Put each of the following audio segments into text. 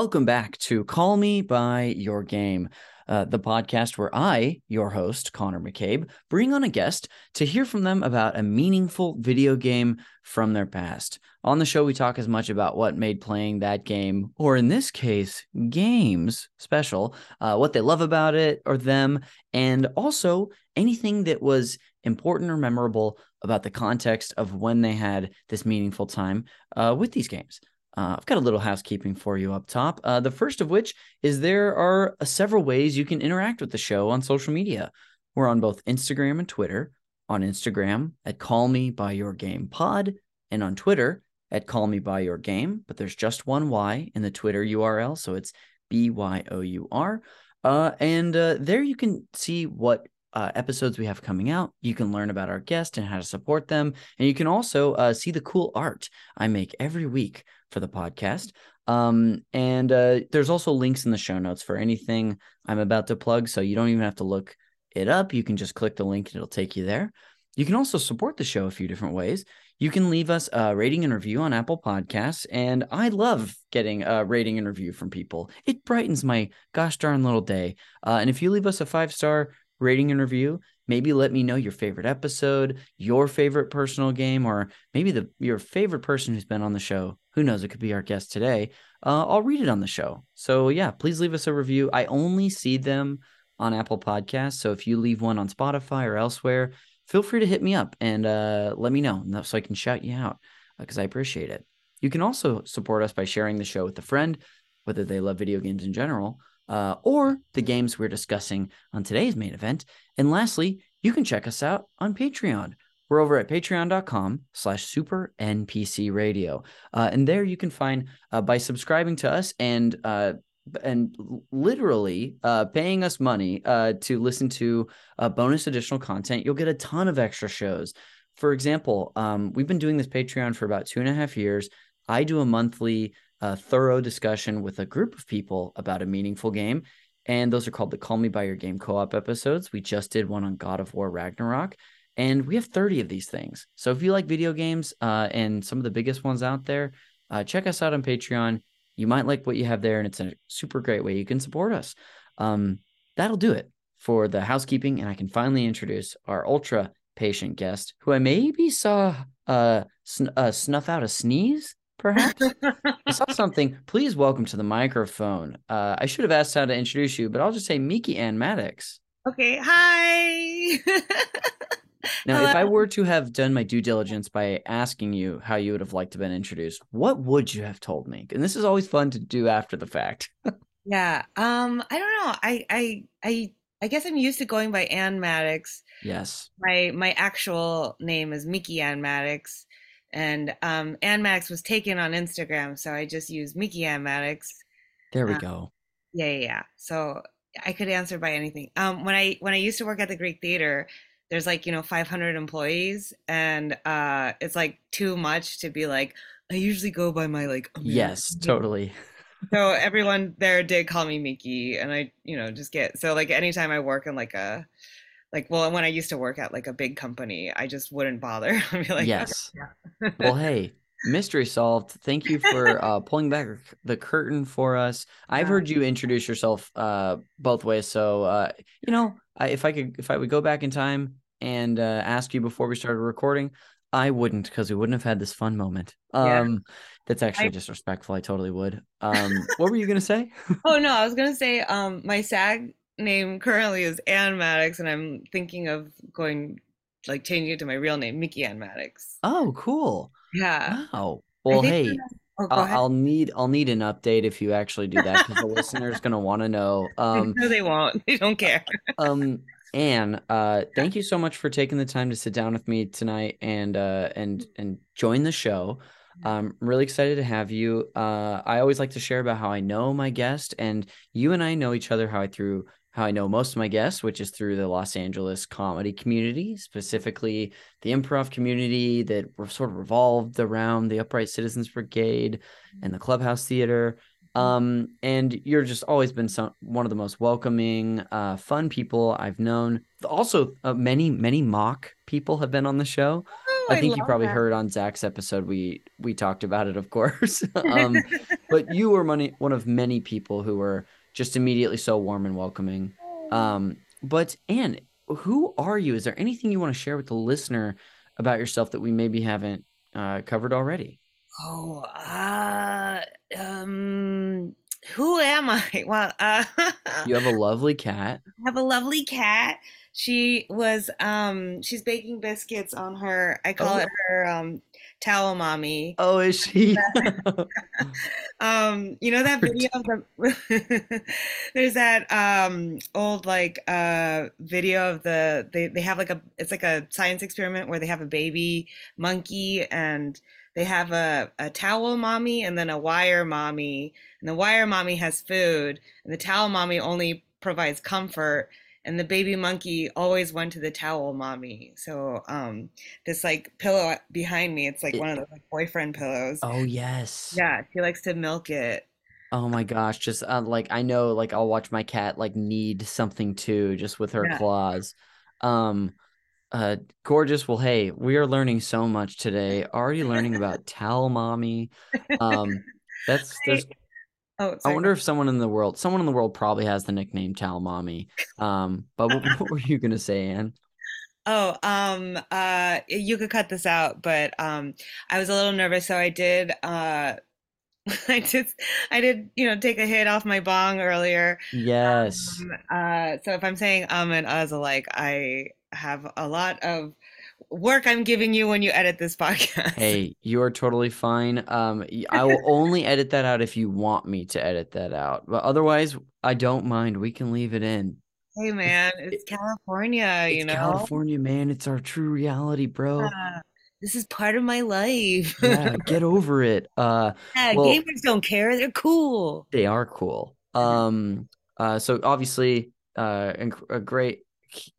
Welcome back to Call Me By Your Game, uh, the podcast where I, your host, Connor McCabe, bring on a guest to hear from them about a meaningful video game from their past. On the show, we talk as much about what made playing that game, or in this case, games, special, uh, what they love about it or them, and also anything that was important or memorable about the context of when they had this meaningful time uh, with these games. Uh, I've got a little housekeeping for you up top. Uh, the first of which is there are uh, several ways you can interact with the show on social media. We're on both Instagram and Twitter. On Instagram at Call Me By Your Game Pod, and on Twitter at Call Me By Your Game. But there's just one Y in the Twitter URL, so it's B Y O U R. Uh, and uh, there you can see what uh, episodes we have coming out. You can learn about our guest and how to support them. And you can also uh, see the cool art I make every week for the podcast. Um, and uh, there's also links in the show notes for anything I'm about to plug. So you don't even have to look it up. You can just click the link and it'll take you there. You can also support the show a few different ways. You can leave us a rating and review on Apple Podcasts. And I love getting a rating and review from people. It brightens my gosh darn little day. Uh, and if you leave us a five star rating and review, maybe let me know your favorite episode, your favorite personal game, or maybe the your favorite person who's been on the show. Who knows? It could be our guest today. Uh, I'll read it on the show. So yeah, please leave us a review. I only see them on Apple Podcasts. So if you leave one on Spotify or elsewhere, feel free to hit me up and uh, let me know so I can shout you out because uh, I appreciate it. You can also support us by sharing the show with a friend, whether they love video games in general uh, or the games we're discussing on today's main event. And lastly, you can check us out on Patreon. We're over at patreon.com slash super NPC radio. Uh, and there you can find uh, by subscribing to us and uh, and literally uh, paying us money uh, to listen to uh, bonus additional content, you'll get a ton of extra shows. For example, um, we've been doing this Patreon for about two and a half years. I do a monthly a thorough discussion with a group of people about a meaningful game. And those are called the Call Me By Your Game co op episodes. We just did one on God of War Ragnarok. And we have 30 of these things. So if you like video games uh, and some of the biggest ones out there, uh, check us out on Patreon. You might like what you have there, and it's a super great way you can support us. Um, that'll do it for the housekeeping. And I can finally introduce our ultra patient guest, who I maybe saw uh, sn- uh, snuff out a sneeze perhaps? I saw something. Please welcome to the microphone. Uh, I should have asked how to introduce you, but I'll just say Miki Ann Maddox. Okay. Hi. now, Hello. if I were to have done my due diligence by asking you how you would have liked to have been introduced, what would you have told me? And this is always fun to do after the fact. yeah. Um, I don't know. I I I I guess I'm used to going by Ann Maddox. Yes. My my actual name is Miki Ann Maddox and um, Ann Maddox was taken on Instagram, so I just used Miki Ann Maddox. There we uh, go. Yeah, yeah, yeah. So I could answer by anything. Um, when I when I used to work at the Greek Theater, there's like you know 500 employees, and uh, it's like too much to be like. I usually go by my like. American yes, name. totally. so everyone there did call me Miki, and I you know just get so like anytime I work in like a like well when i used to work at like a big company i just wouldn't bother. I'd be like yes. okay, well hey mystery solved. Thank you for uh, pulling back the curtain for us. I've heard you introduce yourself uh, both ways so uh, you know I, if i could if i would go back in time and uh, ask you before we started recording i wouldn't because we wouldn't have had this fun moment. Um yeah. that's actually I... disrespectful. I totally would. Um what were you gonna say? Oh no i was gonna say um my sag name currently is Ann Maddox, and I'm thinking of going like changing it to my real name, Mickey Ann Maddox. Oh, cool. Yeah. Wow. Well, hey, oh, I'll, I'll, need I'll need an update if you actually do that because the listener's gonna want to know. Um, no, they won't. They don't care. um, Ann, uh, thank you so much for taking the time to sit down with me tonight and uh, and and join the show. I'm really excited to have you. Uh, I always like to share about how I know my guest, and you and I know each other how I through how I know most of my guests, which is through the Los Angeles comedy community, specifically the improv community that were sort of revolved around the Upright Citizens Brigade and the Clubhouse Theater. Um, and you're just always been some one of the most welcoming, uh, fun people I've known. Also, uh, many many mock people have been on the show. I think you probably that. heard on Zach's episode we we talked about it, of course. um, but you were money, one of many people who were just immediately so warm and welcoming. Um, but Ann, who are you? Is there anything you want to share with the listener about yourself that we maybe haven't uh, covered already? Oh, uh, um, who am I? Well, uh, You have a lovely cat. I have a lovely cat. She was um she's baking biscuits on her I call Oh. it her um towel mommy. Oh, is she? Um you know that video of the there's that um old like uh video of the they they have like a it's like a science experiment where they have a baby monkey and they have a, a towel mommy and then a wire mommy and the wire mommy has food and the towel mommy only provides comfort and the baby monkey always went to the towel mommy so um this like pillow behind me it's like It- one of the like, boyfriend pillows oh, yes. yeah she likes to milk it Oh my gosh, just uh, like I know like I'll watch my cat like need something too just with her Yeah. claws. Um uh gorgeous. Well, hey, we are learning so much today. Already learning about towel mommy. Um that's there's oh I wonder if someone in the world someone in the world probably has the nickname towel mommy. Um but what, what were you going to say, Ann? Oh, um, uh, you could cut this out, but um, I was a little nervous, so I did, uh, I did, I did, you know, take a hit off my bong earlier. Yes. Um, uh, so if I'm saying um and uhs alike, I have a lot of work I'm giving you when you edit this podcast. Hey, you are totally fine. Um, I will only edit that out if you want me to edit that out. But otherwise, I don't mind. We can leave it in. Hey man, it's California, you know. California, man. It's our true reality, bro. Yeah, this is part of my life. Yeah, get over it. Uh, Yeah, well- gamers don't care. They're cool. they are cool. Um, uh, so obviously, uh, a great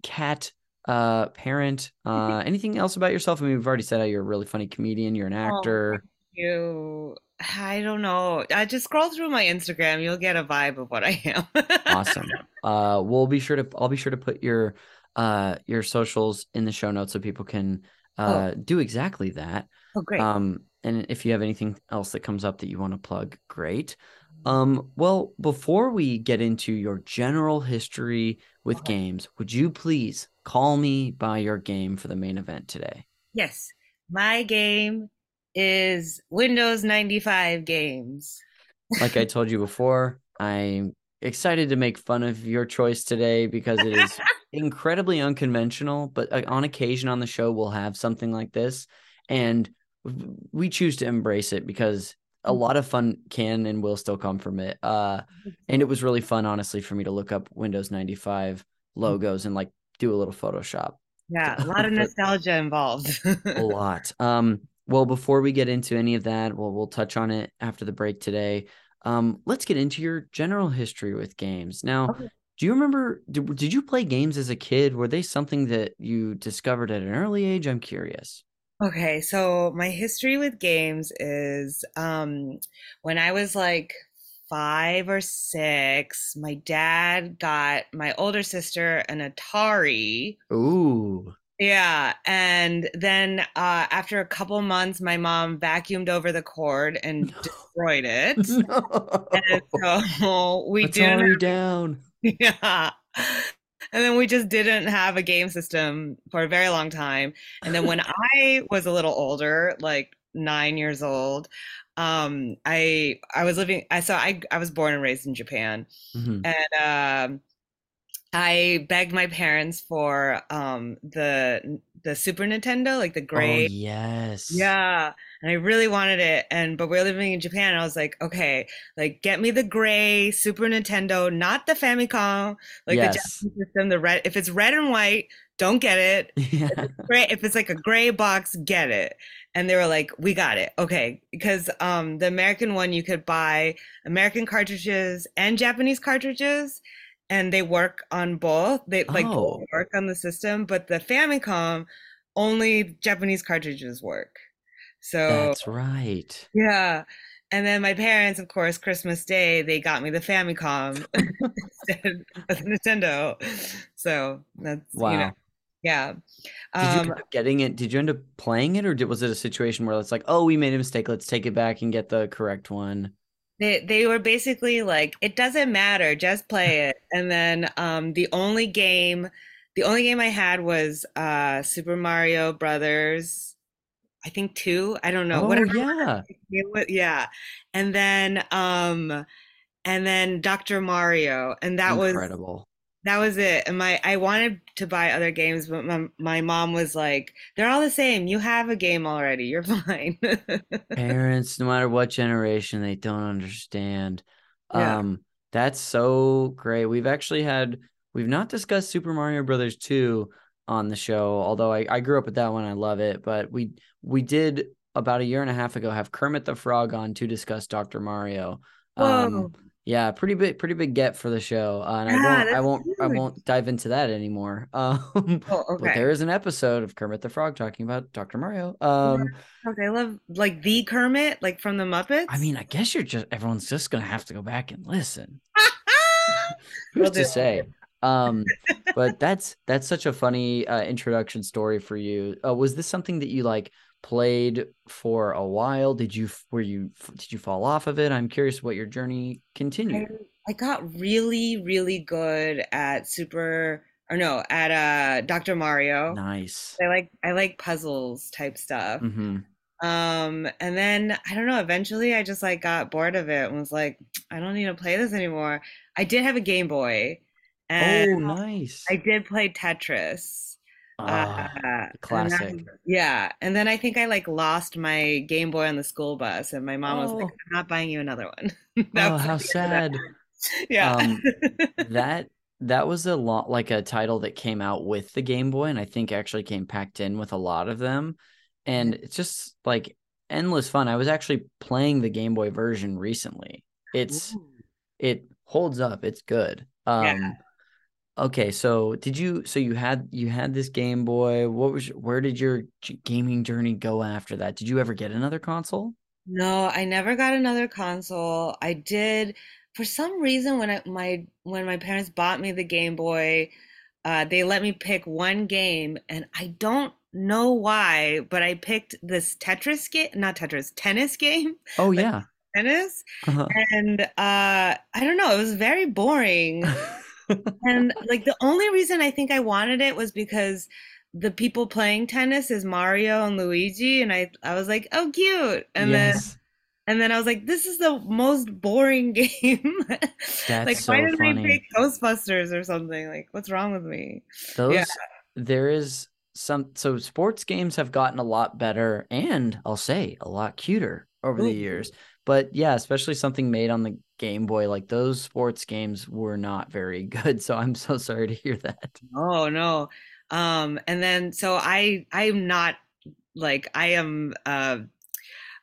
cat, uh, parent. Uh, anything else about yourself? I mean, we've already said how you're a really funny comedian. You're an Oh, actor. You, I don't know. I just scroll through my Instagram. You'll get a vibe of what I am. Awesome. Uh, we'll be sure to. I'll be sure to put your, uh, your socials in the show notes so people can, uh, do exactly that. Oh, great. Um, and if you have anything else that comes up that you want to plug, great. Um, well, before we get into your general history with games, would you please call me by your game for the main event today? Yes, my game is Windows 95 games. Like I told you before, I'm excited to make fun of your choice today because it is incredibly unconventional, but uh, on occasion on the show, we'll have something like this. And we choose to embrace it because a lot of fun can and will still come from it. Uh, and it was really fun, honestly, for me to look up Windows 95 logos and like do a little Photoshop. Yeah, a lot of nostalgia involved. a lot. Um, well, before we get into any of that, well, we'll touch on it after the break today. Um, let's get into your general history with games. Now, Okay. do you remember? Did, did you play games as a kid? Were they something that you discovered at an early age? I'm curious. Okay, so my history with games is um, when I was like five or six, my dad got my older sister an Atari. Ooh, Yeah, and then uh, after a couple months, my mom vacuumed over the cord and destroyed it. no. And so we didn't Atari down. Yeah. And then we just didn't have a game system for a very long time. And then when I was a little older, like nine years old, um, I I was living I so I I was born and raised in Japan. Mhm. And um I begged my parents for um the the Super Nintendo, like the Oh yes. yeah, and I really wanted it. And but we're living in Japan, and I was like, okay, like get me the gray Super Nintendo, not the Famicom, like the Japanese system. The red, if it's red and white, don't get it. Yeah. Gray, if it's like a gray box, get it. And they were like, we got it, okay, because um the American one you could buy American cartridges and Japanese cartridges. And they work on both. They like Oh. work on the system, but the Famicom only Japanese cartridges work. So That's right. yeah. And then my parents, of course, Christmas Day, they got me the Famicom instead of Nintendo. So that's you know, Wow. Yeah. Did you Um, end up getting it? Did you end up playing it, or did, was it a situation where it's like, oh, we made a mistake, let's take it back and get the correct one? they they were basically like, it doesn't matter, just play it. And then um the only game the only game I had was uh Super Mario Brothers, I think two. I don't know. Oh Whatever yeah, yeah. And then um and then Dr. Mario. And that was incredible. That was it. And my I wanted to buy other games, but my my mom was like, "They're all the same. You have a game already. You're fine." Parents, no matter what generation, they don't understand. Yeah. Um, that's so great. We've actually had we've not discussed Super Mario Brothers 2 on the show, although I, I grew up with that one. I love it. But we we did about a year and a half ago have Kermit the Frog on to discuss Dr. Mario. Um, yeah, pretty big, pretty big get for the show. Uh, and I Yeah, won't, I won't, I won't dive into that anymore. Um, Oh, but there is an episode of Kermit the Frog talking about Dr. Mario. Um, Okay, I love like the Kermit, like from the Muppets. I mean, I guess you're just everyone's just gonna have to go back and listen. Who's do. to say? Um, but that's that's such a funny uh, introduction story for you. Uh, was this something that you like played for a while? Did you were you did you fall off of it? I'm curious what your journey continued. I got really, really good at Super or no, at uh Dr. Mario. Nice. I like I like puzzles type stuff. hmm Um, and then I don't know, eventually I just like got bored of it and was like, I don't need to play this anymore. I did have a Game Boy and Oh, nice. I did play Tetris. Uh, Ah, and then classic. yeah, and then I think I like lost my Game Boy on the school bus and my mom was like, Oh, I'm not buying you another one. Oh, how the end of that. sad. Yeah. Um, that that was a lot like a title that came out with the Game Boy, and I think actually came packed in with a lot of them. And it's just like endless fun. I was actually playing the Game Boy version recently. It's Ooh. it holds up. It's good. Yeah. Okay, so did you so you had you had this Game Boy. What was your- where did your gaming journey go after that? Did you ever get another console? No, I never got another console. I did for some reason when I my when my parents bought me the Game Boy, uh, they let me pick one game, and I don't know why, but I picked this Tetris game, not Tetris, tennis game, Oh like yeah. tennis, and uh, I don't know, it was very boring. And like the only reason I think I wanted it was because the people playing tennis is Mario and Luigi, and I I was like, oh, cute. And then and then I was like, this is the most boring game. That's Like, why so didn't I funny. pick Ghostbusters or something? Like, what's wrong with me? Yeah. There is some so sports games have gotten a lot better and I'll say a lot cuter over the years. But yeah, especially something made on the Game Boy, like those sports games were not very good. So I'm so sorry to hear that. Oh no. Um, and then so I I'm not like I am uh,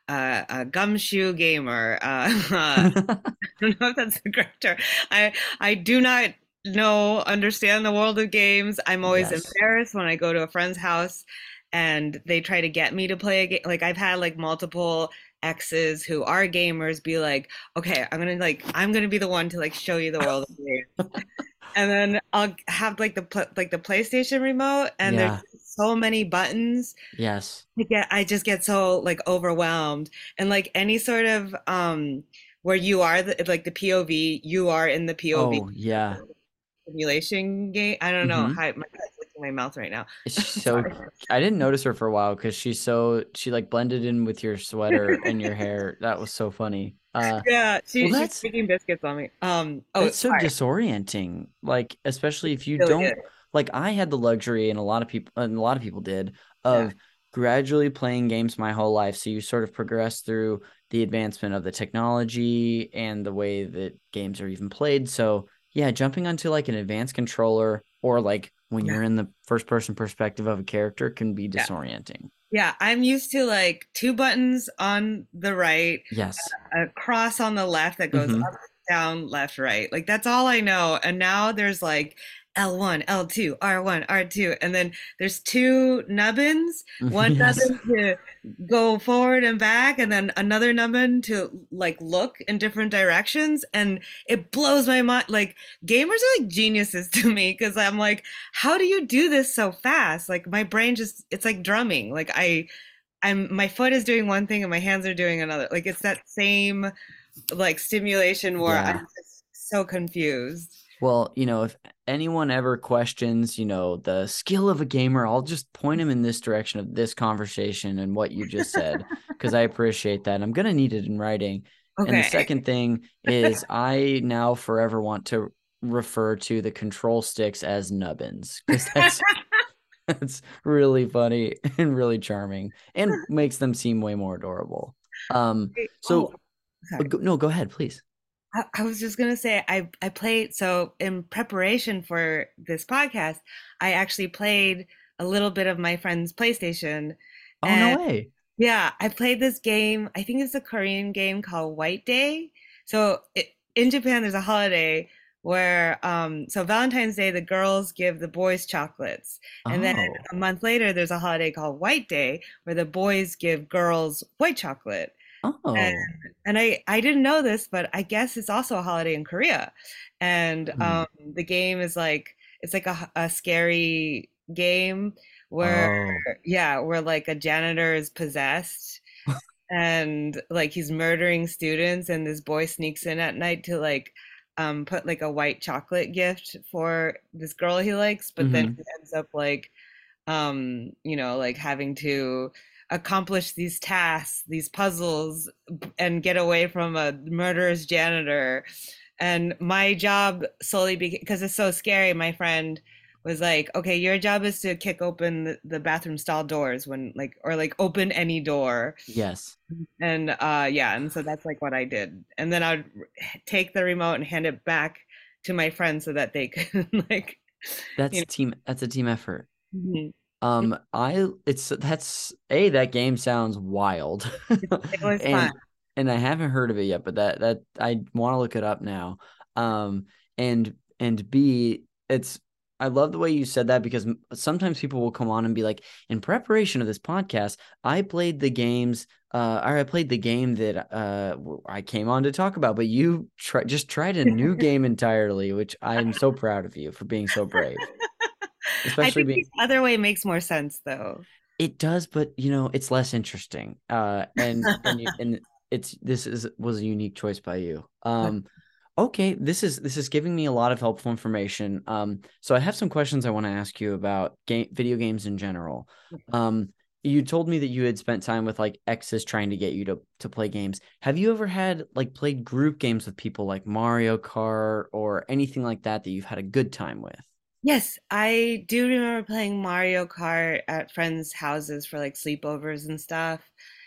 uh, a gumshoe gamer. Uh, I don't know if that's the correct term. I I do not know understand the world of games. I'm always Yes. embarrassed when I go to a friend's house and they try to get me to play a game. Like I've had like multiple exes who are gamers be like, okay, I'm gonna like I'm gonna be the one to like show you the world of games. And then I'll have like the like the PlayStation remote, and Yeah. there's so many buttons. Yes. I get I just get so like overwhelmed, and like any sort of um where you are the like the POV, you are in the POV Oh, yeah. simulation game. I don't know Mhm. how my my mouth right now. So I didn't notice her for a while because she's so she like blended in with your sweater and your hair. That was so funny. Uh Yeah, she, well she's making biscuits on me. Um, oh, it's so disorienting. Like especially if you Really don't good. like I had the luxury and a lot of people and a lot of people did Yeah. of gradually playing games my whole life. So you sort of progress through the advancement of the technology and the way that games are even played. So yeah, jumping onto like an advanced controller or like when Yeah. you're in the first person perspective of a character can be disorienting. Yeah, I'm used to like two buttons on the right, Yes. a cross on the left that goes Mhm. up, down, left, right. Like that's all I know. And now there's like L1, L2, R1, R2. And then there's two nubbins, one yes. nubbin to go forward and back, and then another nubbin to like look in different directions. And it blows my mind. Like gamers are like geniuses to me because I'm like, how do you do this so fast? Like my brain just, it's like drumming. Like I, I'm, my foot is doing one thing and my hands are doing another. Like it's that same like stimulation where yeah. I'm just so confused. Well, you know, if anyone ever questions, you know, the skill of a gamer, I'll just point them in this direction of this conversation and what you just said because I appreciate that. I'm going to need it in writing. Okay. And the second thing is I now forever want to refer to the control sticks as nubbins because that's that's really funny and really charming and makes them seem way more adorable. Um so oh, go, no, go ahead, please. I, I was just gonna say I I played so in preparation for this podcast, I actually played a little bit of my friend's PlayStation. Oh no way! Yeah, I played this game. I think it's a Korean game called White Day. So it, in Japan, there's a holiday where um so Valentine's Day the girls give the boys chocolates. And oh. then a month later there's a holiday called White Day where the boys give girls white chocolate. Oh. And, and I I didn't know this, but I guess it's also a holiday in Korea. And mm. um the game is like it's like a, a scary game where oh. yeah, where like a janitor is possessed and like he's murdering students and this boy sneaks in at night to like um, put like a white chocolate gift for this girl he likes, but mm-hmm. then he ends up like, um, you know, like having to accomplish these tasks, these puzzles, and get away from a murderous janitor. And my job solely because it's so scary, my friend was like, okay, your job is to kick open the, the, bathroom stall doors when like or like open any door. Yes. And uh yeah, and so that's like what I did. And then I'd take the remote and hand it back to my friends so that they could like That's you know. team that's a team effort. Mm-hmm. Um I it's that's a that game sounds wild. it was and, fun. And I haven't heard of it yet, but that that I want to look it up now. Um and and B it's I love the way you said that because sometimes people will come on and be like, in preparation of this podcast, I played the games, uh, or I played the game that uh, I came on to talk about, but you try, just tried a new game entirely, which I'm so proud of you for being so brave. Especially I think being, the other way makes more sense, though. It does, but you know, it's less interesting, uh, and and, you, and it's this is was a unique choice by you. Um, okay this is this is giving me a lot of helpful information. Um so i have some questions i want to ask you about game video games in general. Um you told me that you had spent time with like exes trying to get you to to play games. Have you ever had like played group games with people like mario kart or anything like that that you've had a good time with yes i do remember playing mario kart at friends houses for like sleepovers and stuff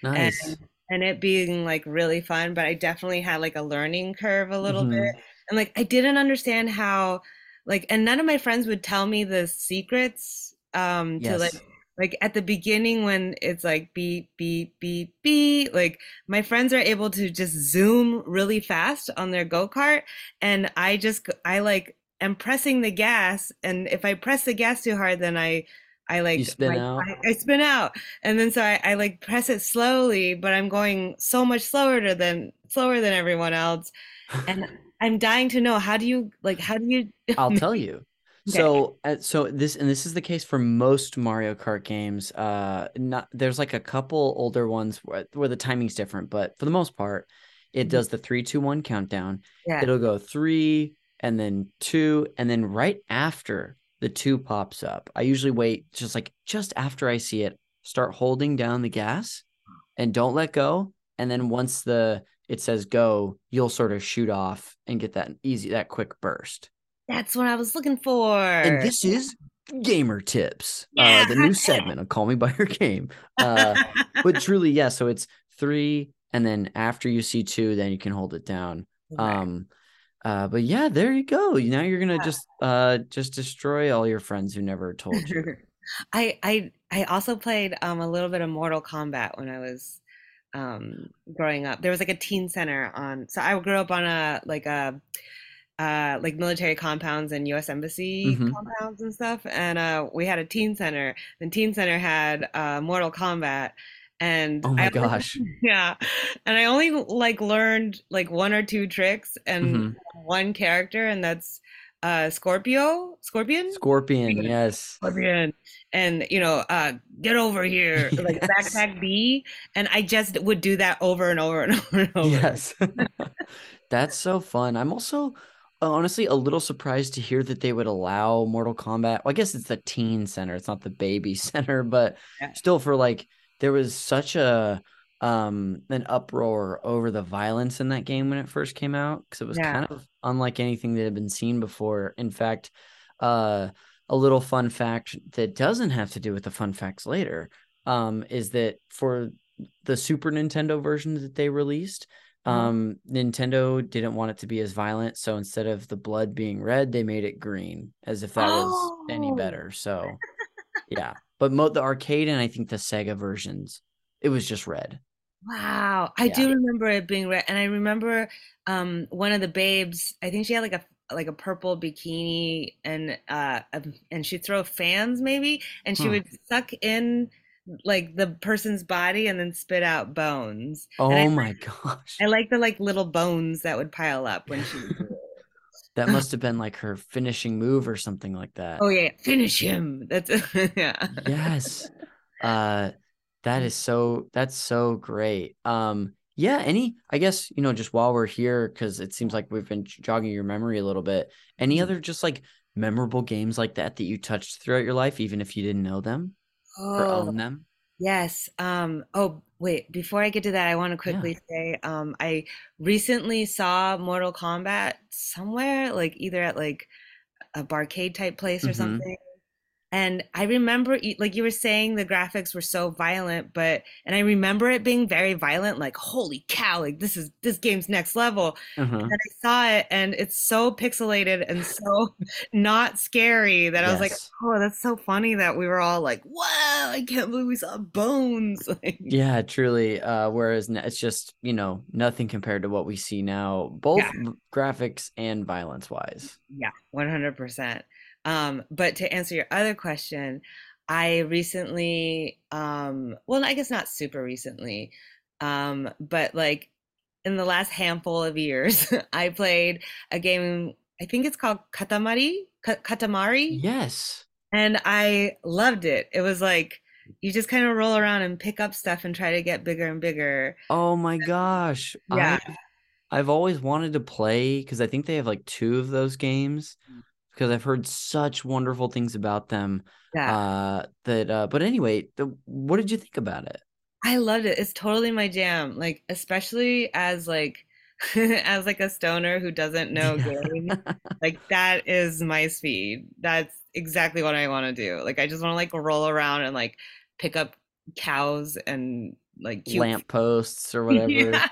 nice and and it being like really fun, but I definitely had like a learning curve a little mm-hmm. bit. And like I didn't understand how like and none of my friends would tell me the secrets um yes. to like like at the beginning when it's like beep beep beep beep like my friends are able to just zoom really fast on their go-kart and i just i like am pressing the gas and if i press the gas too hard then i I like you spin out. I, I, spin out, and then so I, I like press it slowly, but I'm going so much slower than slower than everyone else, and I'm dying to know how do you like how do you? I'll tell you. So, uh, so this and this is the case for most Mario Kart games. Uh, not there's like a couple older ones where, where the timing's different, but for the most part, it mm-hmm. does the three, two, one countdown. Yeah. It'll go three and then two, and then right after the two pops up. I usually wait just like just after I see it, start holding down the gas and don't let go. And then once the it says go, you'll sort of shoot off and get that easy, that quick burst. That's what I was looking for. And this is gamer tips, yeah. uh, the new segment of Call Me by Your Game. Uh, but truly, yeah. So it's three, and then after you see two, then you can hold it down. Okay. Um, uh, but yeah, there you go. Now you're gonna yeah. just uh just destroy all your friends who never told you. I I I also played um a little bit of Mortal Kombat when I was um growing up. There was like a teen center on so I grew up on a like a uh, like military compounds and U.S. embassy hmm compounds and stuff. And uh, we had a teen center. The teen center had uh, Mortal Kombat, and Oh my I only, gosh. yeah, and I only like learned like one or two tricks and hmm one character, and that's uh, Scorpio, Scorpion. Scorpion, yes. Scorpion, and you know, uh, get over here, like Yes. backpack B, and I just would do that over and over and over and over. Yes. That's so fun. I'm also honestly a little surprised to hear that they would allow Mortal Kombat. Well, I guess it's the teen center, it's not the baby center, but Yeah. still for like there was such a um an uproar over the violence in that game when it first came out because it was Yeah. kind of unlike anything that had been seen before. In fact, uh a little fun fact that doesn't have to do with the fun facts later um is that for the Super Nintendo version that they released Uh-huh. um, Nintendo didn't want it to be as violent, so instead of the blood being red, they made it green, as if that was any Oh, better. So, yeah. But mo the arcade and I think the Sega versions, it was just red. wow. I Yeah. do remember it being red, and I remember um one of the babes. I think she had like a like a purple bikini, and uh, um, and she'd throw fans maybe, and she Huh. would suck in like the person's body and then spit out bones. And I Oh my gosh. I like the like little bones that would pile up when she would do it. That must have been like her finishing move or something like that. Oh yeah, finish him. That's yeah. Yes. Uh that is so that's so great. Um yeah, any I guess, you know, just while we're here cuz it seems like we've been jogging your memory a little bit. Any other just like memorable games like that that you touched throughout your life even if you didn't know them or Oh, own them? Yes. Um, oh, wait, before I get to that, I want to Yeah. quickly say, um, I recently saw Mortal Kombat somewhere, like either at like a barcade type place or Mhm. something. And I remember, like you were saying, the graphics were so violent, but and I remember it being very violent, like holy cow, like this is this game's next level. Uh-huh. And I saw it, and it's so pixelated and so not scary that I was like, oh, that's so funny that we were all like, wow, I can't believe we saw bones. Like, Yeah, truly. Uh, whereas it's just, you know, nothing compared to what we see now, both yeah, graphics and violence wise. yeah, 100%. Um, but to answer your other question, I recently, um, well, I guess not super recently, um, but like in the last handful of years, I played a game, I think it's called Katamari, Ka- Katamari. Yes. And I loved it. It was like you just kind of roll around and pick up stuff and try to get bigger and bigger. Oh my gosh. Yeah. I've I've always wanted to play because I think they have like two of those games because I've heard such wonderful things about them. Yeah. Uh that uh but anyway, the, what did you think about it? I loved it. It's totally my jam. Like especially as like as like a stoner who doesn't know game, Like that is my speed. That's exactly what I want to do. Like I just want to like roll around and like pick up cows and like cute Lamp posts or whatever. Yeah.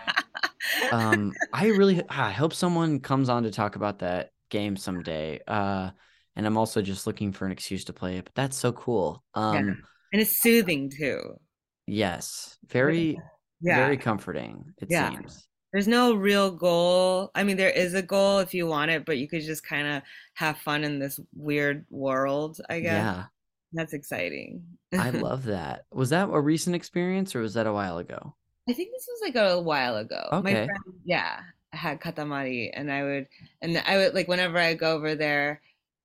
Um I really I hope someone comes on to talk about that game someday. Uh and I'm also just looking for an excuse to play it, but that's so cool. Yeah. Um And it's soothing too. yes, very Yeah. very comforting it Yeah. seems. There's no real goal. I mean, there is a goal if you want it, but you could just kind of have fun in this weird world, I guess. Yeah. That's exciting. I love that. Was that a recent experience or was that a while ago? I think this was like a while ago. My Okay. friend, yeah, had Katamari, and I would, and I would like whenever I go over there,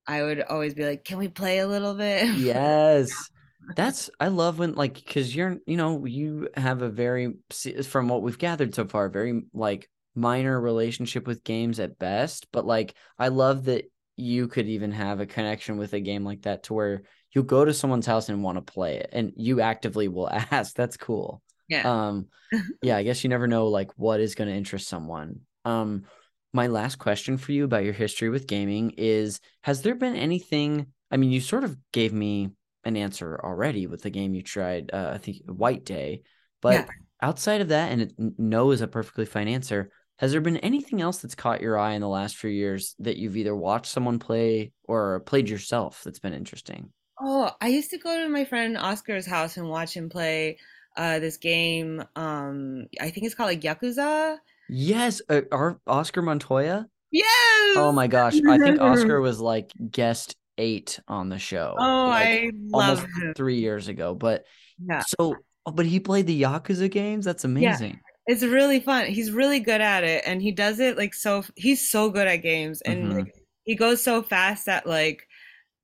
I would always be like, "Can we play a little bit?" Yes. That's I love when like because you're you know you have a very from what we've gathered so far very like minor relationship with games at best but like I love that you could even have a connection with a game like that to where you'll go to someone's house and want to play it and you actively will ask that's cool Yeah. um yeah I guess you never know like what is going to interest someone um my last question for you about your history with gaming is has there been anything I mean you sort of gave me an answer already with the game you tried uh, I think White Day but Yeah. outside of that and it, no is a perfectly fine answer has there been anything else that's caught your eye in the last few years that you've either watched someone play or played yourself that's been interesting Oh, I used to go to my friend Oscar's house and watch him play uh this game. Um, I think it's called like Yakuza. Yes uh, our Oscar Montoya Yes. Oh my gosh. I think Oscar was like guest eight on the show. Oh, like, I love almost him. three years ago. But Yeah. so, oh, but he played the Yakuza games. That's amazing. It's really fun. He's really good at it and he does it like so he's so good at games and Mhm. like he goes so fast that like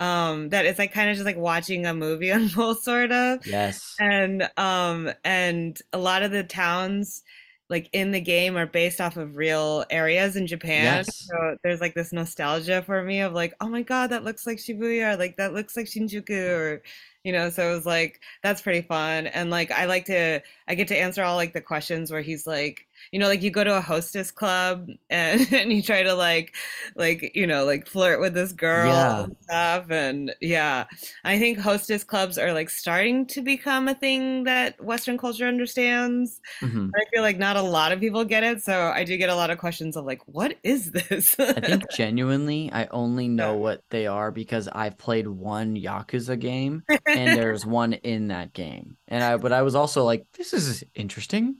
um that it's like kind of just like watching a movie unfold sort of. Yes. And um and a lot of the towns like in the game are based off of real areas in Japan. Yes. So there's like this nostalgia for me of like, oh my God, that looks like Shibuya, or, like that looks like Shinjuku, or you know, so it was like that's pretty fun. And like I like to I get to answer all like the questions where he's like, you know, like you go to a hostess club and, and you try to like like, you know, like flirt with this girl Yeah. and stuff. And yeah. I think hostess clubs are like starting to become a thing that Western culture understands. Mhm. I feel like not a lot of people get it, so I do get a lot of questions of like, what is this? I think genuinely, I only know Yeah. what they are because I've played one Yakuza game and there's one in that game. And I, but I was also like, this is interesting.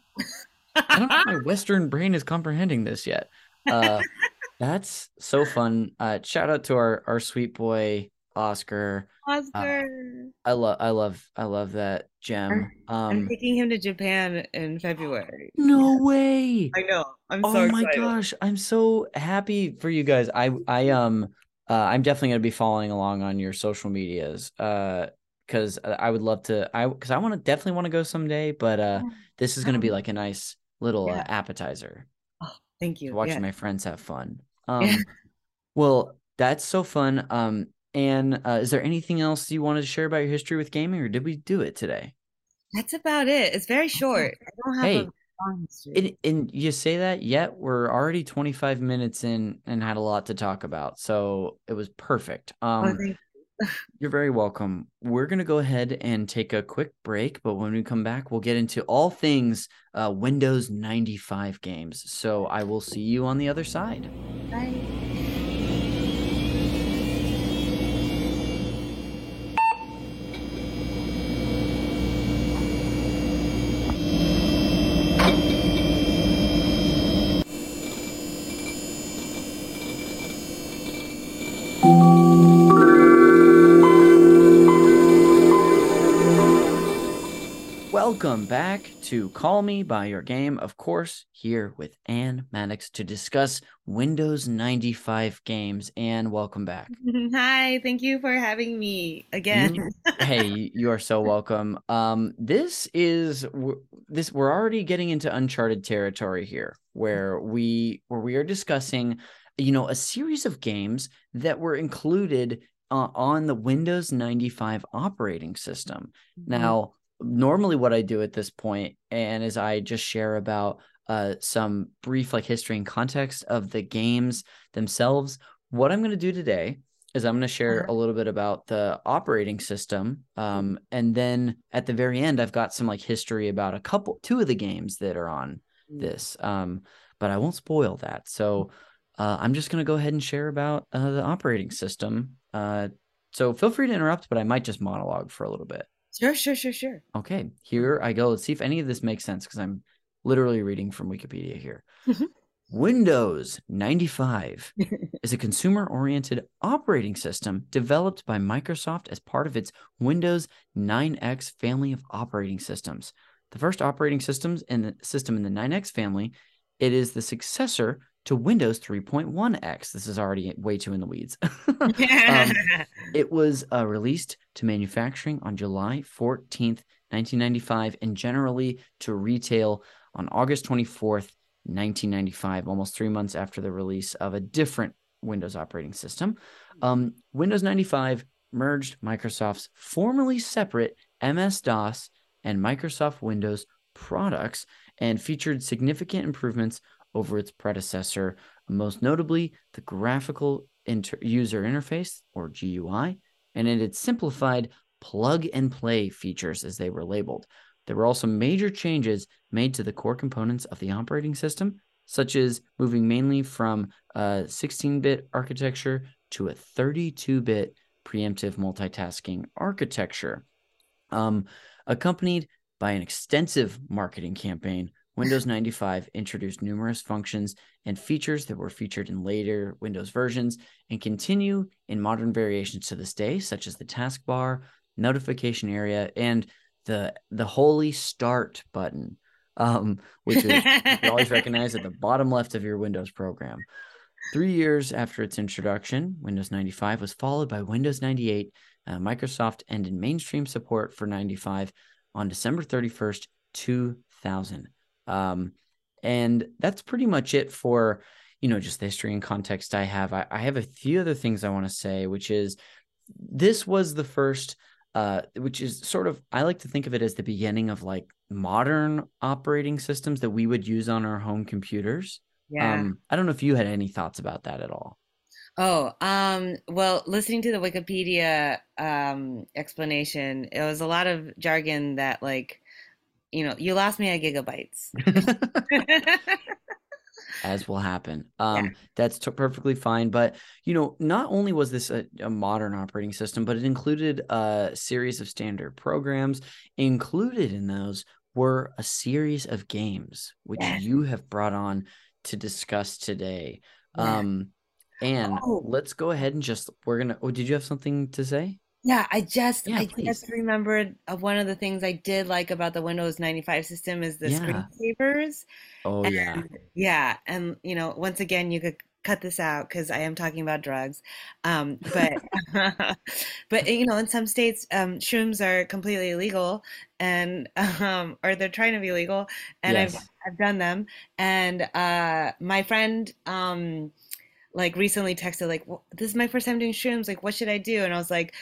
I don't think my Western brain is comprehending this yet. Uh, that's so fun. Uh, shout out to our our sweet boy Oscar. Oscar. I love, I love, I love that gem. Um, I'm taking him to Japan in February. no way. I know. I'm Oh so my excited. gosh, I'm so happy for you guys. I I um uh I'm definitely gonna be following along on your social medias. Uh because I would love to I because I want to definitely want to go someday, but uh Yeah. this is gonna be Um, like a nice little uh, appetizer Oh, thank you. watching Yeah. my friends have fun. Yeah. Um well, that's so fun. Um and uh is there anything else you wanted to share about your history with gaming or did we do it today? That's about it. It's very short. I don't have Hey, a long history. And, and you say that, yet we're already 25 minutes in and had a lot to talk about. So it was perfect. Oh, Um, thank you're very welcome. We're going to go ahead and take a quick break, but when we come back, we'll get into all things uh, Windows 95 games. So I will see you on the other side. Bye. Welcome back to Call Me by Your Game. Of course, here with Ann Maddox to discuss Windows 95 games. Ann, welcome back. Hi, thank you for having me again. Hey, you are so welcome. Um, this is this we're already getting into uncharted territory here, where we where we are discussing, you know, a series of games that were included uh, on the Windows 95 operating system. Now, normally what I do at this point and is I just share about uh some brief like history and context of the games themselves. What I'm going to do today is I'm going to share Uh-huh. a little bit about the operating system um and then at the very end I've got some like history about a couple two of the games that are on Mm. this um but I won't spoil that. So uh I'm just going to go ahead and share about uh, the operating system. Uh so feel free to interrupt but I might just monologue for a little bit. Sure, sure, sure, sure. Okay, here I go. Let's see if any of this makes sense because I'm literally reading from Wikipedia here. Mhm. Windows 95 is a consumer oriented operating system developed by Microsoft as part of its Windows 9X family of operating systems. The first operating systems in the system in the 9X family, it is the successor to Windows 3.1X. This is already way too in the weeds. Um, it was uh, released to manufacturing on July 14th, 1995, and generally to retail on August 24th, 1995, almost three months after the release of a different Windows operating system. Um, Windows 95 merged Microsoft's formerly separate MS DOS and Microsoft Windows products and featured significant improvements over its predecessor, most notably the graphical inter- user interface or GUI, and it had simplified plug and play features as they were labeled. There were also major changes made to the core components of the operating system, such as moving mainly from a 16 bit architecture to a 32 bit preemptive multitasking architecture. Um, accompanied by an extensive marketing campaign, Windows 95 introduced numerous functions and features that were featured in later Windows versions and continue in modern variations to this day, such as the taskbar, notification area, and the the holy start button, um, which is you always recognize at the bottom left of your Windows program. Three years after its introduction, Windows 95 was followed by Windows 98. Uh, Microsoft ended mainstream support for 95 on December 31st, 2000. Um, and that's pretty much it for, you know, just the history and context I have. I, I have a few other things I want to say, which is this was the first, uh, which is sort of, I like to think of it as the beginning of like modern operating systems that we would use on our home computers. Yeah. Um, I don't know if you had any thoughts about that at all. Oh, um, well, listening to the Wikipedia um, explanation, it was a lot of jargon that, like, you know, you lost me at gigabytes. As will happen. Um, That's t- perfectly fine. But, you know, not only was this a, a modern operating system, but it included a series of standard programs. Included in those were a series of games, which Yes. you have brought on to discuss today. Yeah. Um, and Oh. let's go ahead and just, we're going to, oh, did you have something to say? Yeah, I just Yeah, I please. just remembered uh, one of the things I did like about the Windows 95 system is the Yeah. screensavers. Oh, yeah. And yeah, and you know, once again, you could cut this out because I am talking about drugs. Um, but but you know, in some states, um, shrooms are completely illegal, and um, or they're trying to be legal, and I've Yes. I've done them. And uh, my friend um, like recently texted like, "Wh- "This is my first time doing shrooms. Like, what should I do?" And I was like,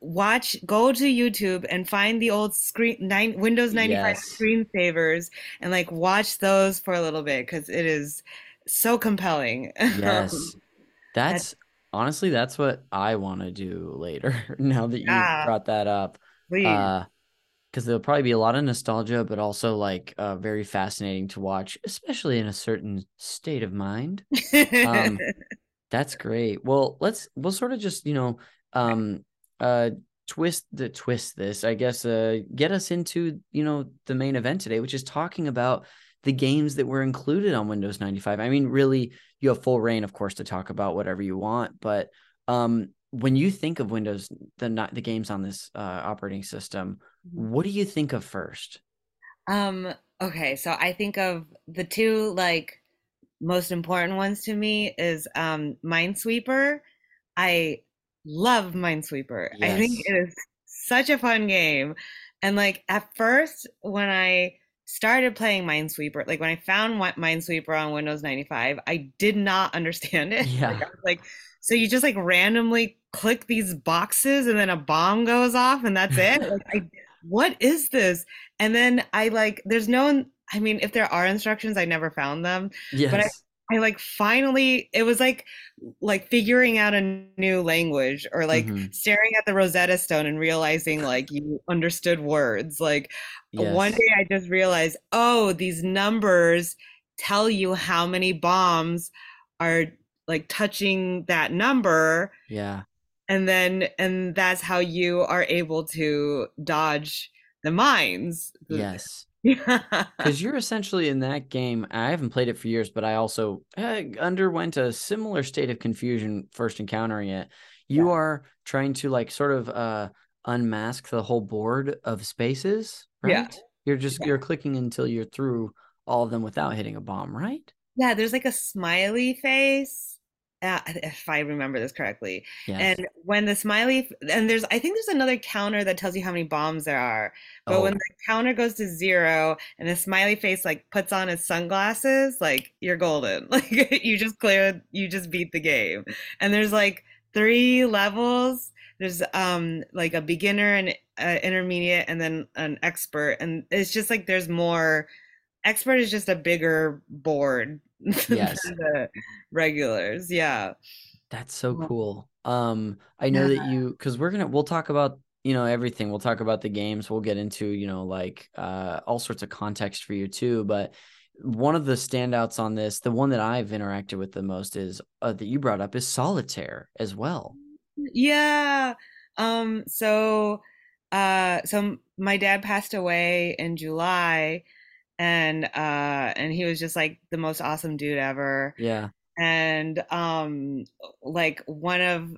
"Watch, go to YouTube and find the old screen nine Windows 95 Yes. screensavers and like watch those for a little bit because it is so compelling." Yes. That's honestly, that's what I want to do later now that you Yeah. brought that up. Please. Uh, because there'll probably be a lot of nostalgia, but also like uh, very fascinating to watch, especially in a certain state of mind. um, That's great. Well, let's we'll sort of just, you know, um uh twist the twist this, I guess, uh get us into, you know, the main event today, which is talking about the games that were included on Windows 95. I mean, really, you have full reign, of course, to talk about whatever you want, but um when you think of Windows, the the games on this uh operating system, what do you think of first? Um, okay, so I think of the two like most important ones to me is um Minesweeper. I love Minesweeper. I think it is such a fun game. And like at first when I started playing Minesweeper, like when I found Minesweeper on Windows 95, I did not understand it. Like Yeah. I was like, so you just like randomly click these boxes and then a bomb goes off and that's it? Like I what is this? And then I like, there's no, I mean, if there are instructions, I never found them. Yes. I like finally, it was like, like figuring out a new language or like Mhm. staring at the Rosetta Stone and realizing like you understood words. Like one day I just realized, oh, these numbers tell you how many bombs are like touching that number Yeah. and then and that's how you are able to dodge the mines. Yes. Yeah. Because you're essentially in that game. I haven't played it for years, but I also uh, underwent a similar state of confusion first encountering it. You Yeah. are trying to like sort of uh unmask the whole board of spaces, Yeah. right? You're just Yeah. you're clicking until you're through all of them without hitting a bomb, right? Yeah, there's like a smiley face. Uh, if I remember this correctly. Yes. And when the smiley and there's I think there's another counter that tells you how many bombs there are. But when Oh. the counter goes to zero and the smiley face like puts on his sunglasses, like you're golden. Like you just cleared, you just beat the game. And there's like three levels. There's um like a beginner and uh, intermediate and then an expert. And it's just like there's more. Expert is just a bigger board Yes. the regulars. Yeah. That's so Yeah. cool. Um, I know that you because we're gonna we'll talk about you know everything. We'll talk about the games. We'll get into you know like uh all sorts of context for you too. But one of the standouts on this, the one that I've interacted with the most is uh, that you brought up is solitaire as well. Yeah. Um, so uh so my dad passed away in July and uh and he was just like the most awesome dude ever Yeah. and um like one of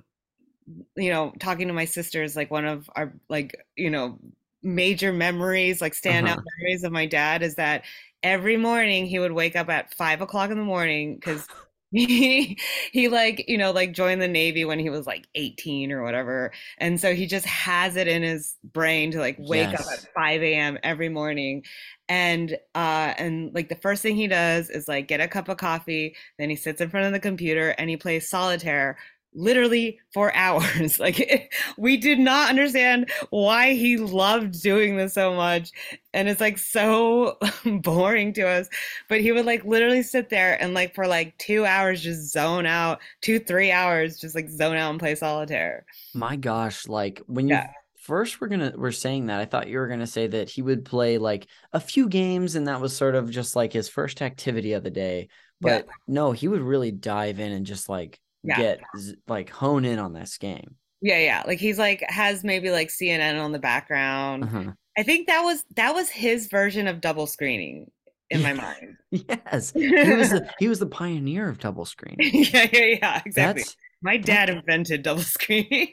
you know talking to my sisters like one of our like you know major memories like standout Uh-huh. memories of my dad is that every morning he would wake up at five o'clock in the morning because he he like you know like joined the navy when he was like 18 or whatever and so he just has it in his brain to like wake up at 5 a.m every morning and uh and like the first thing he does is like get a cup of coffee then he sits in front of the computer and he plays solitaire literally for hours like we did not understand why he loved doing this so much and it's like so boring to us but he would like literally sit there and like for like two hours just zone out two three hours just like zone out and play solitaire My gosh, like when you Yeah. first were gonna we're saying that, I thought you were gonna say that he would play like a few games and that was sort of just like his first activity of the day. Yeah. But no, he would really dive in and just like Yeah. get like hone in on this game. yeah yeah like he's like has maybe like cnn on the background Uh-huh. i think that was that was his version of double screening in my mind Yes. He was the he was the pioneer of double screen. yeah yeah yeah exactly That's my dad invented double screening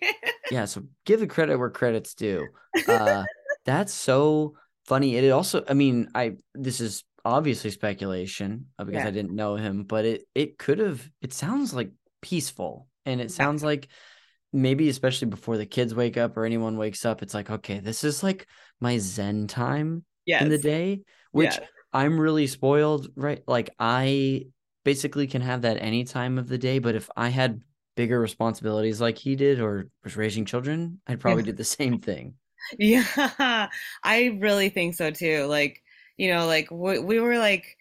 yeah, so give the credit where credit's due. Uh that's so funny. It also I mean, I this is obviously speculation uh, because Yeah. I didn't know him, but it it could have it sounds like peaceful and it sounds like maybe especially before the kids wake up or anyone wakes up, it's like, okay, this is like my zen time yes in the day, which yeah. I'm really spoiled, right? Like I basically can have that any time of the day, but if I had bigger responsibilities like he did or was raising children, I'd probably do the same thing. Yeah, I really think so too. Like, you know, like we, we were like,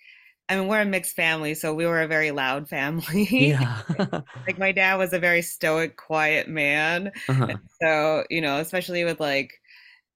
I mean, we're a mixed family, so we were a very loud family. Yeah. Like my dad was a very stoic, quiet man. uh-huh. So, you know, especially with like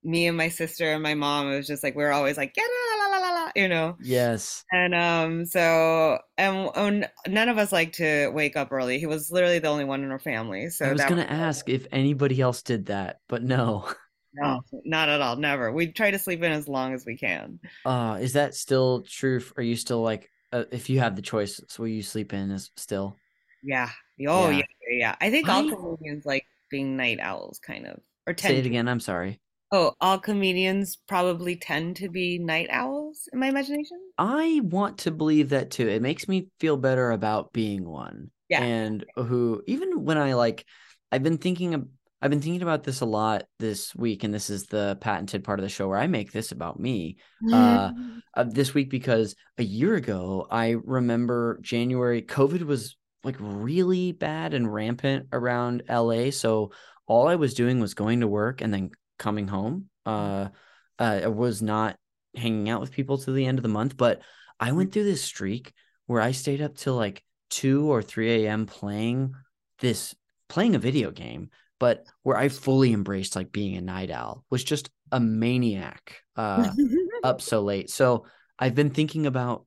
me and my sister and my mom, it was just like we were always like, yeah, la la la la you know. Yes. And um, so and, and none of us like to wake up early. He was literally the only one in our family. So I was gonna ask if anybody else did that, but no. No, not at all, never. We try to sleep in as long as we can. Uh, is that still true? Are you still like, uh, if you have the choice, so will you sleep in as still? Yeah. Oh, Yeah. yeah, yeah. I think all comedians like being night owls, kind of, or Say tend. it to- again. I'm sorry. Oh, all comedians probably tend to be night owls in my imagination. I want to believe that too. It makes me feel better about being one. Yeah. And who even when I like I've been thinking of I've been thinking about this a lot this week and this is the patented part of the show where I make this about me Uh, uh, this week because a year ago I remember January COVID was like really bad and rampant around LA so all I was doing was going to work and then coming home uh uh I was not hanging out with people to the end of the month but I went through this streak where I stayed up till like 2 or 3 a.m. playing this playing a video game but where I fully embraced like being a night owl was just a maniac uh up so late. So I've been thinking about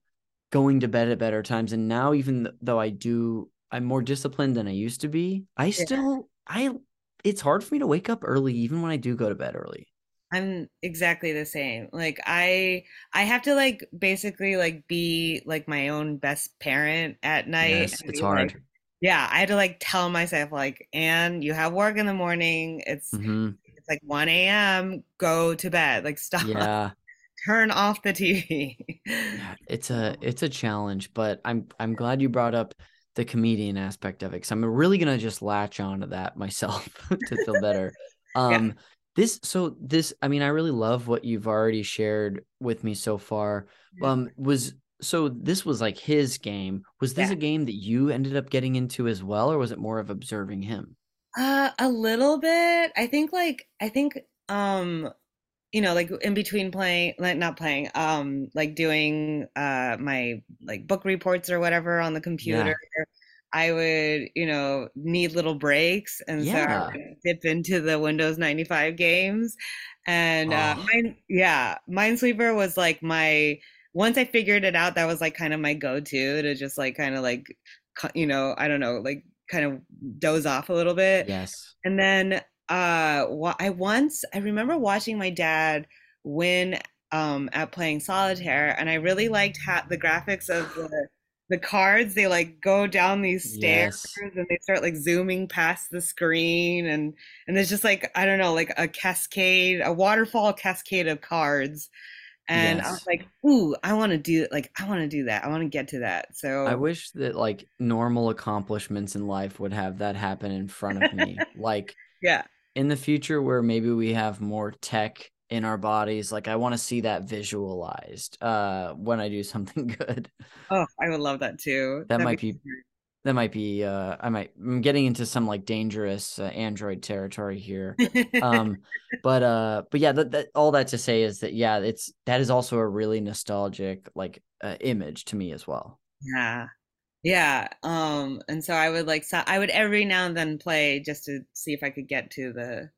going to bed at better times. And now, even though I do, I'm more disciplined than I used to be. I still, I, it's hard for me to wake up early, even when I do go to bed early. I'm exactly the same. Like I I have to like basically like be like my own best parent at night. Yes, it's be, like- hard. Yeah, I had to like tell myself like, and you have work in the morning. It's hmm it's like 1 a.m. Go to bed. Like stop. Yeah, Turn off the TV. yeah, it's a, it's a challenge. But I'm, I'm glad you brought up the comedian aspect of it because I'm really gonna just latch onto that myself to feel better. Um, this, so this, I mean, I really love what you've already shared with me so far. Um, was so this was like his game. Was this Yeah. a game that you ended up getting into as well, or was it more of observing him? Uh, a little bit. I think like I think um you know like in between playing like not playing um like doing uh my like book reports or whatever on the computer I would you know need little breaks and so I Yeah. would dip into the Windows 95 games and uh Oh. mine yeah Minesweeper was like my once I figured it out that was like kind of my go-to to just like kind of like you know I don't know like kind of doze off a little bit Yes. and then uh I once I remember watching my dad win um, at playing solitaire, and I really liked how the graphics of the the cards. They like go down these stairs Yes. and they start like zooming past the screen, and and there's just like I don't know, like a cascade, a waterfall cascade of cards. And I was like, "Ooh, I want to do like I want to do that. I want to get to that." So I wish that like normal accomplishments in life would have that happen in front of me. Like yeah. in the future where maybe we have more tech in our bodies, like I want to see that visualized uh when I do something good. Oh, I would love that too. That That'd might be be that might be uh I might I'm getting into some like dangerous uh, Android territory here. Um but uh but yeah, that, that all that to say is that yeah, it's that is also a really nostalgic like uh, image to me as well. Yeah. Yeah. Um, and so I would like so I would every now and then play just to see if I could get to the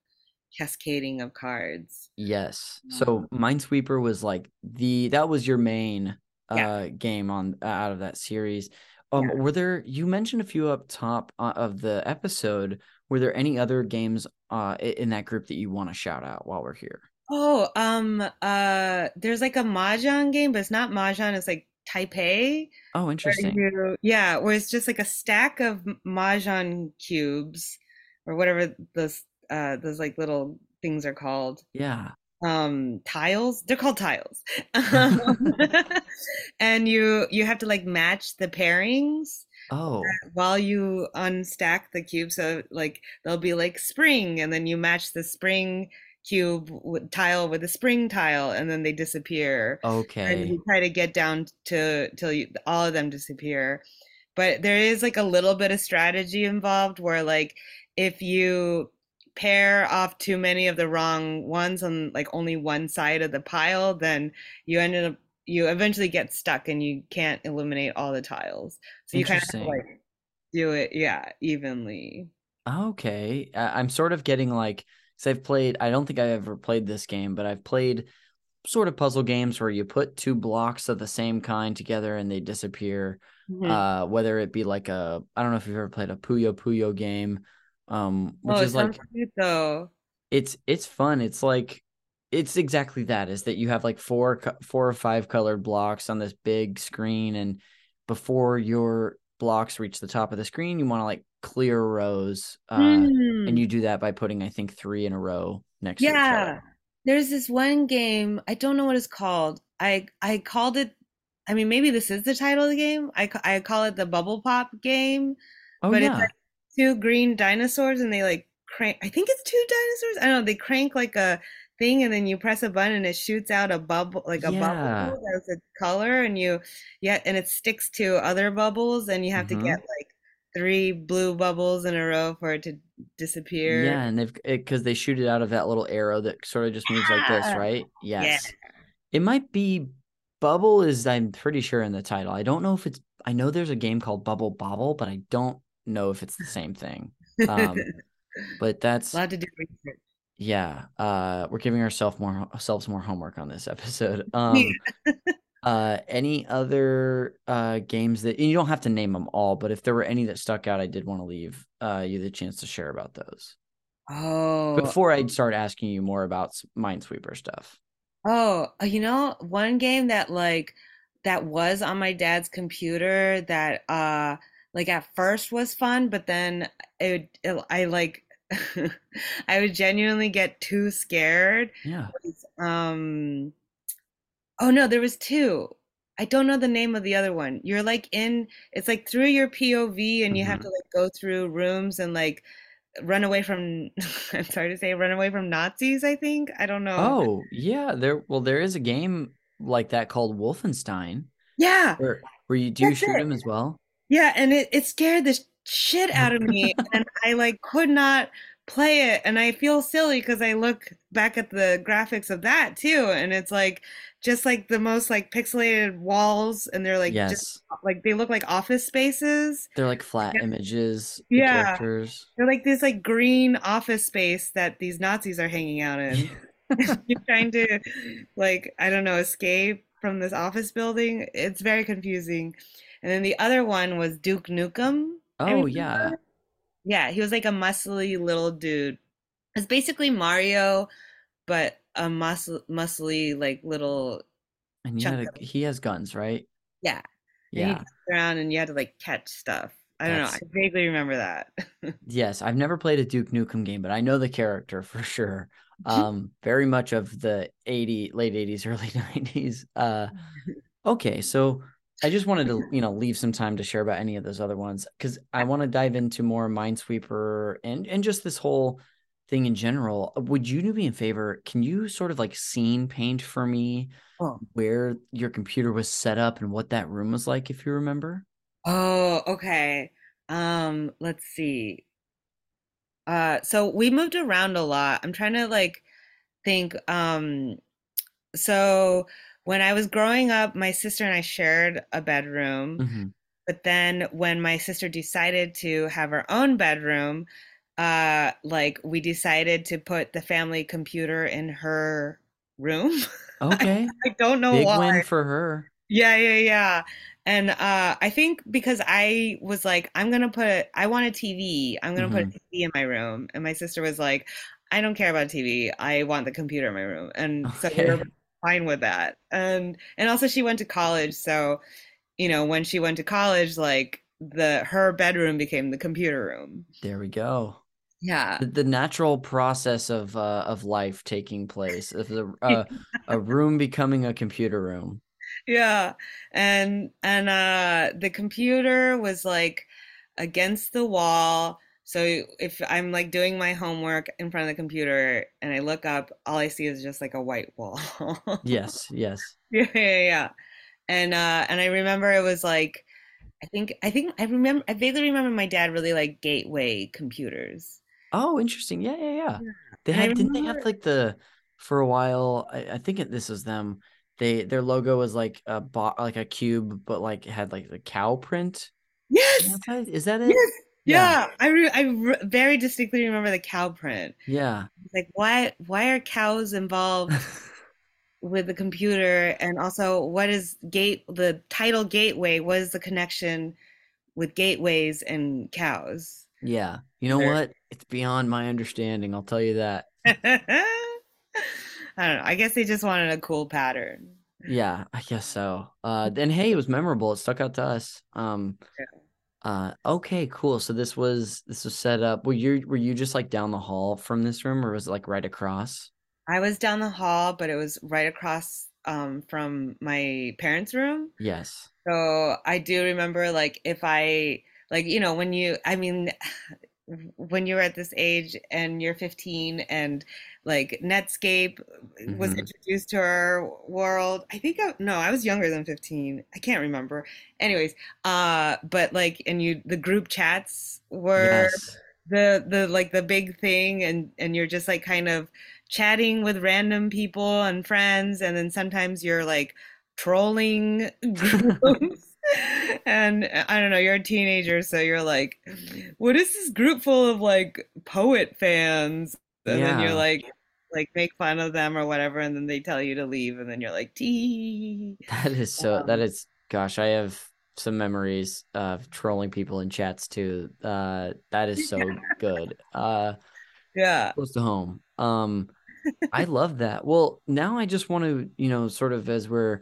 cascading of cards. Yes. Um, So Minesweeper was like the that was your main yeah, uh game on uh, out of that series. Um yeah. were there you mentioned a few up top uh, of the episode. Were there any other games uh in that group that you want to shout out while we're here? Oh, um, uh, there's like a Mahjong game, but it's not Mahjong, it's like Taipei, Oh, where interesting. you, yeah, where it's just like a stack of Mahjong cubes or whatever those uh those like little things are called. Yeah. Um tiles. They're called tiles. Um, and you you have to like match the pairings Oh, while you unstack the cube. So like there'll be like spring and then you match the spring cube with tile with a spring tile and then they disappear. Okay, and you try to get down to till you all of them disappear. But there is like a little bit of strategy involved where like if you pair off too many of the wrong ones on like only one side of the pile then you end up you eventually get stuck and you can't eliminate all the tiles so you kind of have to Interesting. like do it yeah evenly Okay. I'm sort of getting like, because I've played, I don't think I've ever played this game, but I've played sort of puzzle games where you put two blocks of the same kind together and they disappear. Mhm. Uh, whether it be like a, I don't know if you've ever played a Puyo Puyo game, um, which oh is like cute though it's it's fun. It's like it's exactly that is that you have like four four or five colored blocks on this big screen and before your blocks reach the top of the screen, you want to like clear rows uh and Hmm. you do that by putting I think 3 in a row next to each Yeah, there's this one game, I don't know what it's called. I I called it, I mean, maybe this is the title of the game. I I call it the Bubble Pop game, Oh but it's yeah. like two green dinosaurs and they like crank, I think it's two dinosaurs. I don't know, they crank like a thing and then you press a button and it shoots out a bubble, like a Yeah. bubble that's a color and you, yeah, and it sticks to other bubbles and you have to mm-hmm. get like three blue bubbles in a row for it to disappear. Yeah, and they've because they shoot it out of that little arrow that sort of just moves like this, Yeah. right? Yeah. Yes. It might be Bubble is I'm pretty sure in the title. I don't know if it's I know there's a game called Bubble Bobble, but I don't know if it's the same thing. Um, but that's Allowed to do research. yeah. Uh, we're giving ourselves more ourselves more homework on this episode. Um, uh, any other uh games that and you don't have to name them all, but if there were any that stuck out, I did want to leave uh you the chance to share about those Oh, before I start asking you more about Minesweeper stuff. oh, uh, you know, one game that like that was on my dad's computer that uh like at first was fun, but then it, it I like I would genuinely get too scared. Yeah. Um, oh no, there was two. I don't know the name of the other one. You're like in, it's like through your POV and you have hmm to like go through rooms and like run away from, I'm sorry to say, run away from Nazis, I think. I don't know. Oh, yeah, there well there is a game like that called Wolfenstein Yeah, where where you do that's shoot it. him as well? Yeah, and it, it scared the shit out of me, and I like could not play it, and I feel silly because I look back at the graphics of that too, and it's like just like the most like pixelated walls, and they're like just Yes. like they look like office spaces. They're like flat images, the Yeah, characters. they're like this like green office space that these Nazis are hanging out in. You're trying to like I don't know escape from this office building. It's very confusing. And then the other one was Duke Nukem. Oh yeah. Yeah, he was like a muscly little dude. It's basically Mario but a muscle muscly like little And he had a, he has guns, right? yeah. Yeah. around and you had to like catch stuff. I don't know. I vaguely remember that. yes. I've never played a Duke Nukem game, but I know the character for sure. Um, very much of the 80 late 80s, early 90s. Uh okay, so I just wanted to, you know, leave some time to share about any of those other ones because I want to dive into more Minesweeper and and just this whole thing in general. Would you do me a favor? Can you sort of like scene paint for me Oh. where your computer was set up and what that room was like, if you remember? Oh, okay. Um, let's see. Uh, so we moved around a lot. I'm trying to like think. Um, so when I was growing up, my sister and I shared a bedroom. hmm But then when my sister decided to have her own bedroom, uh, like we decided to put the family computer in her room. Okay. I don't know Big why. win for her. Yeah, yeah, yeah. And uh I think because I was like, I'm gonna put I want a TV. I'm gonna put a hmm TV in my room. And my sister was like, I don't care about TV. I want the computer in my room. And so we were Okay. Fine with that. And and also she went to college, so you know, when she went to college, like the her bedroom became the computer room. There we go. Yeah. The, the natural process of uh, of life taking place, of the uh, a room becoming a computer room. Yeah. And and uh the computer was like against the wall. So if I'm like doing my homework in front of the computer and I look up, all I see is just like a white wall. Yes, yes. Yeah, yeah, yeah. And uh and I remember it was like I think I think I remember I vaguely remember my dad really like gateway computers. Oh, interesting. Yeah, yeah, yeah. Yeah. They had, didn't they have like the for a while? I, I think it, this was them. They their logo was like a bot, like a cube, but like had like the cow print Yes. Is that it? Yes. Yeah, Yeah. I re I re very distinctly remember the cow print. yeah. Like why why are cows involved with the computer and also what is gate the title gateway what is the connection with gateways and cows Yeah. You know Or- what? It's beyond my understanding. I'll tell you that. i don't know i guess they just wanted a cool pattern Yeah, I guess so. Uh, and hey, it was memorable. It stuck out to us. Um, uh, okay, cool. So this was this was set up. Were you were you just like down the hall from this room, or was it like right across? i was down the hall but it was right across um, from my parents room Yes. so i do remember like if i like you know when you i mean when you're at this age and you're 15 and like Netscape was hmm introduced to our world. I think I, no, I was younger than 15. I can't remember. Anyways, uh but like and you the group chats were Yes. the the like the big thing and and you're just like kind of chatting with random people and friends and then sometimes you're like trolling groups and uh, I don't know, you're a teenager so you're like what is this group full of like poet fans and then you're like like make fun of them or whatever and then they tell you to leave and then you're like tee That is so. That um, is. Gosh, I have some memories of trolling people in chats too. Uh, that is so good. Uh, yeah close to home. Um, I love that. Well, now I just want to, you know, sort of as we're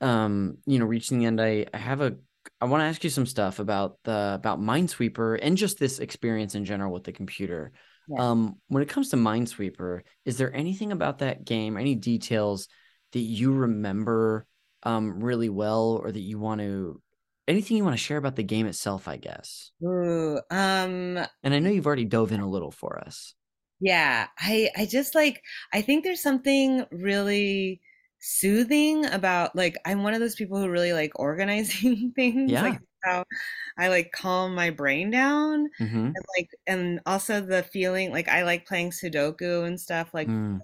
um, you know, reaching the end, I, I have a I want to ask you some stuff about the about Minesweeper and just this experience in general with the computer. yeah Um, when it comes to Minesweeper, is there anything about that game, any details that you remember um really well or that you want to anything you want to share about the game itself, I guess? Ooh, um And I know you've already dove in a little for us. Yeah, I I just like I think there's something really soothing about like I'm one of those people who really like organizing things, Yeah. like how I like calm my brain down Mm-hmm. and like and also the feeling like I like playing Sudoku and stuff, like Mm,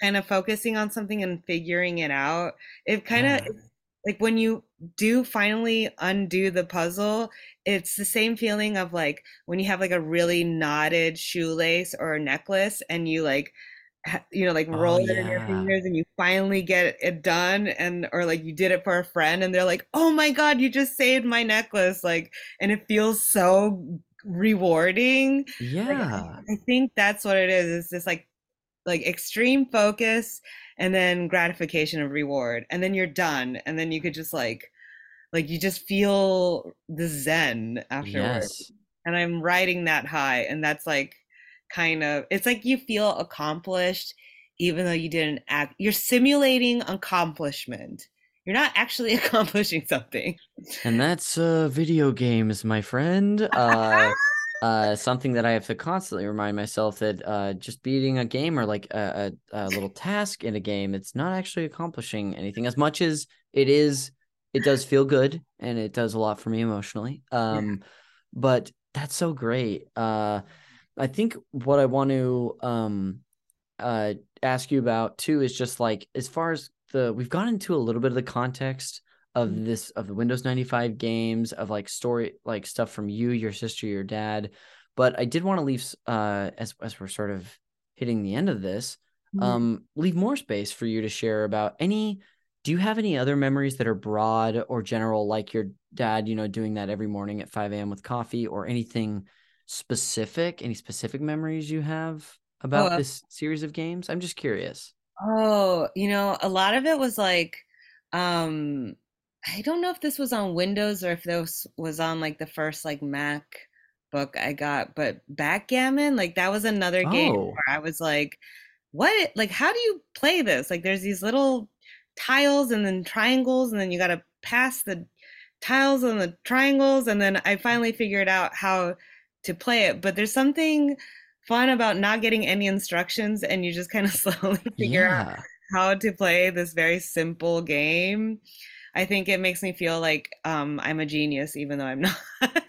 kind of focusing on something and figuring it out. It kind of yeah. like when you do finally undo the puzzle, it's the same feeling of like when you have like a really knotted shoelace or a necklace and you like you know like Oh roll it in your fingers and you finally get it done and or like you did it for a friend and they're like, "Oh my God, you just saved my necklace." Like and it feels so rewarding. Like Yeah. I think that's what it is. It's just like like extreme focus and then gratification of reward and then you're done and then you could just like like you just feel the zen afterwards yes. and i'm riding that high and that's like kind of it's like you feel accomplished even though you didn't act you're simulating accomplishment you're not actually accomplishing something and that's uh video games my friend uh uh, something that I have to constantly remind myself that uh, just beating a game or like a, a, a, little task in a game, it's not actually accomplishing anything as much as it is. It does feel good and it does a lot for me emotionally. Um. But that's so great. Uh, I think what I want to um, uh, ask you about too is just like as far as the we've gone into a little bit of the context of mm-hmm. this of the Windows 95 games of like story like stuff from you, your sister, your dad. But I did want to leave uh as as we're sort of hitting the end of this, mm-hmm. um, leave more space for you to share about any do you have any other memories that are broad or general, like your dad, you know, doing that every morning at 5 a.m. with coffee, or anything specific? Any specific memories you have about oh, this series of games? I'm just curious. Oh, you know, a lot of it was like um I don't know if this was on Windows or if this was on like the first like Mac book I got, but backgammon, like that was another game oh. where I was like, what like how do you play this? Like there's these little tiles and then triangles and then you got to pass the tiles and the triangles and then I finally figured out how to play it, but there's something fun about not getting any instructions and you just kind of slowly figure yeah. out how to play this very simple game. I think it makes me feel like um, I'm a genius, even though I'm not.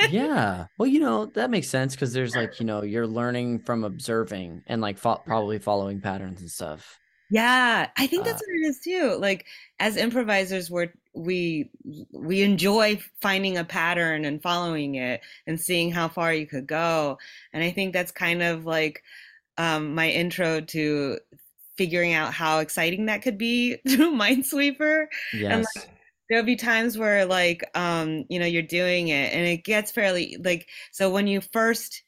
yeah. Well, you know, that makes sense because there's like, you know, you're learning from observing and like fo- probably following patterns and stuff. Yeah, I think that's uh, what it is too. Like as improvisers, we're we we enjoy finding a pattern and following it and seeing how far you could go. And I think that's kind of like um, my intro to figuring out how exciting that could be through Minesweeper. Yes. And like, there'll be times where like um you know you're doing it and it gets fairly like so when you first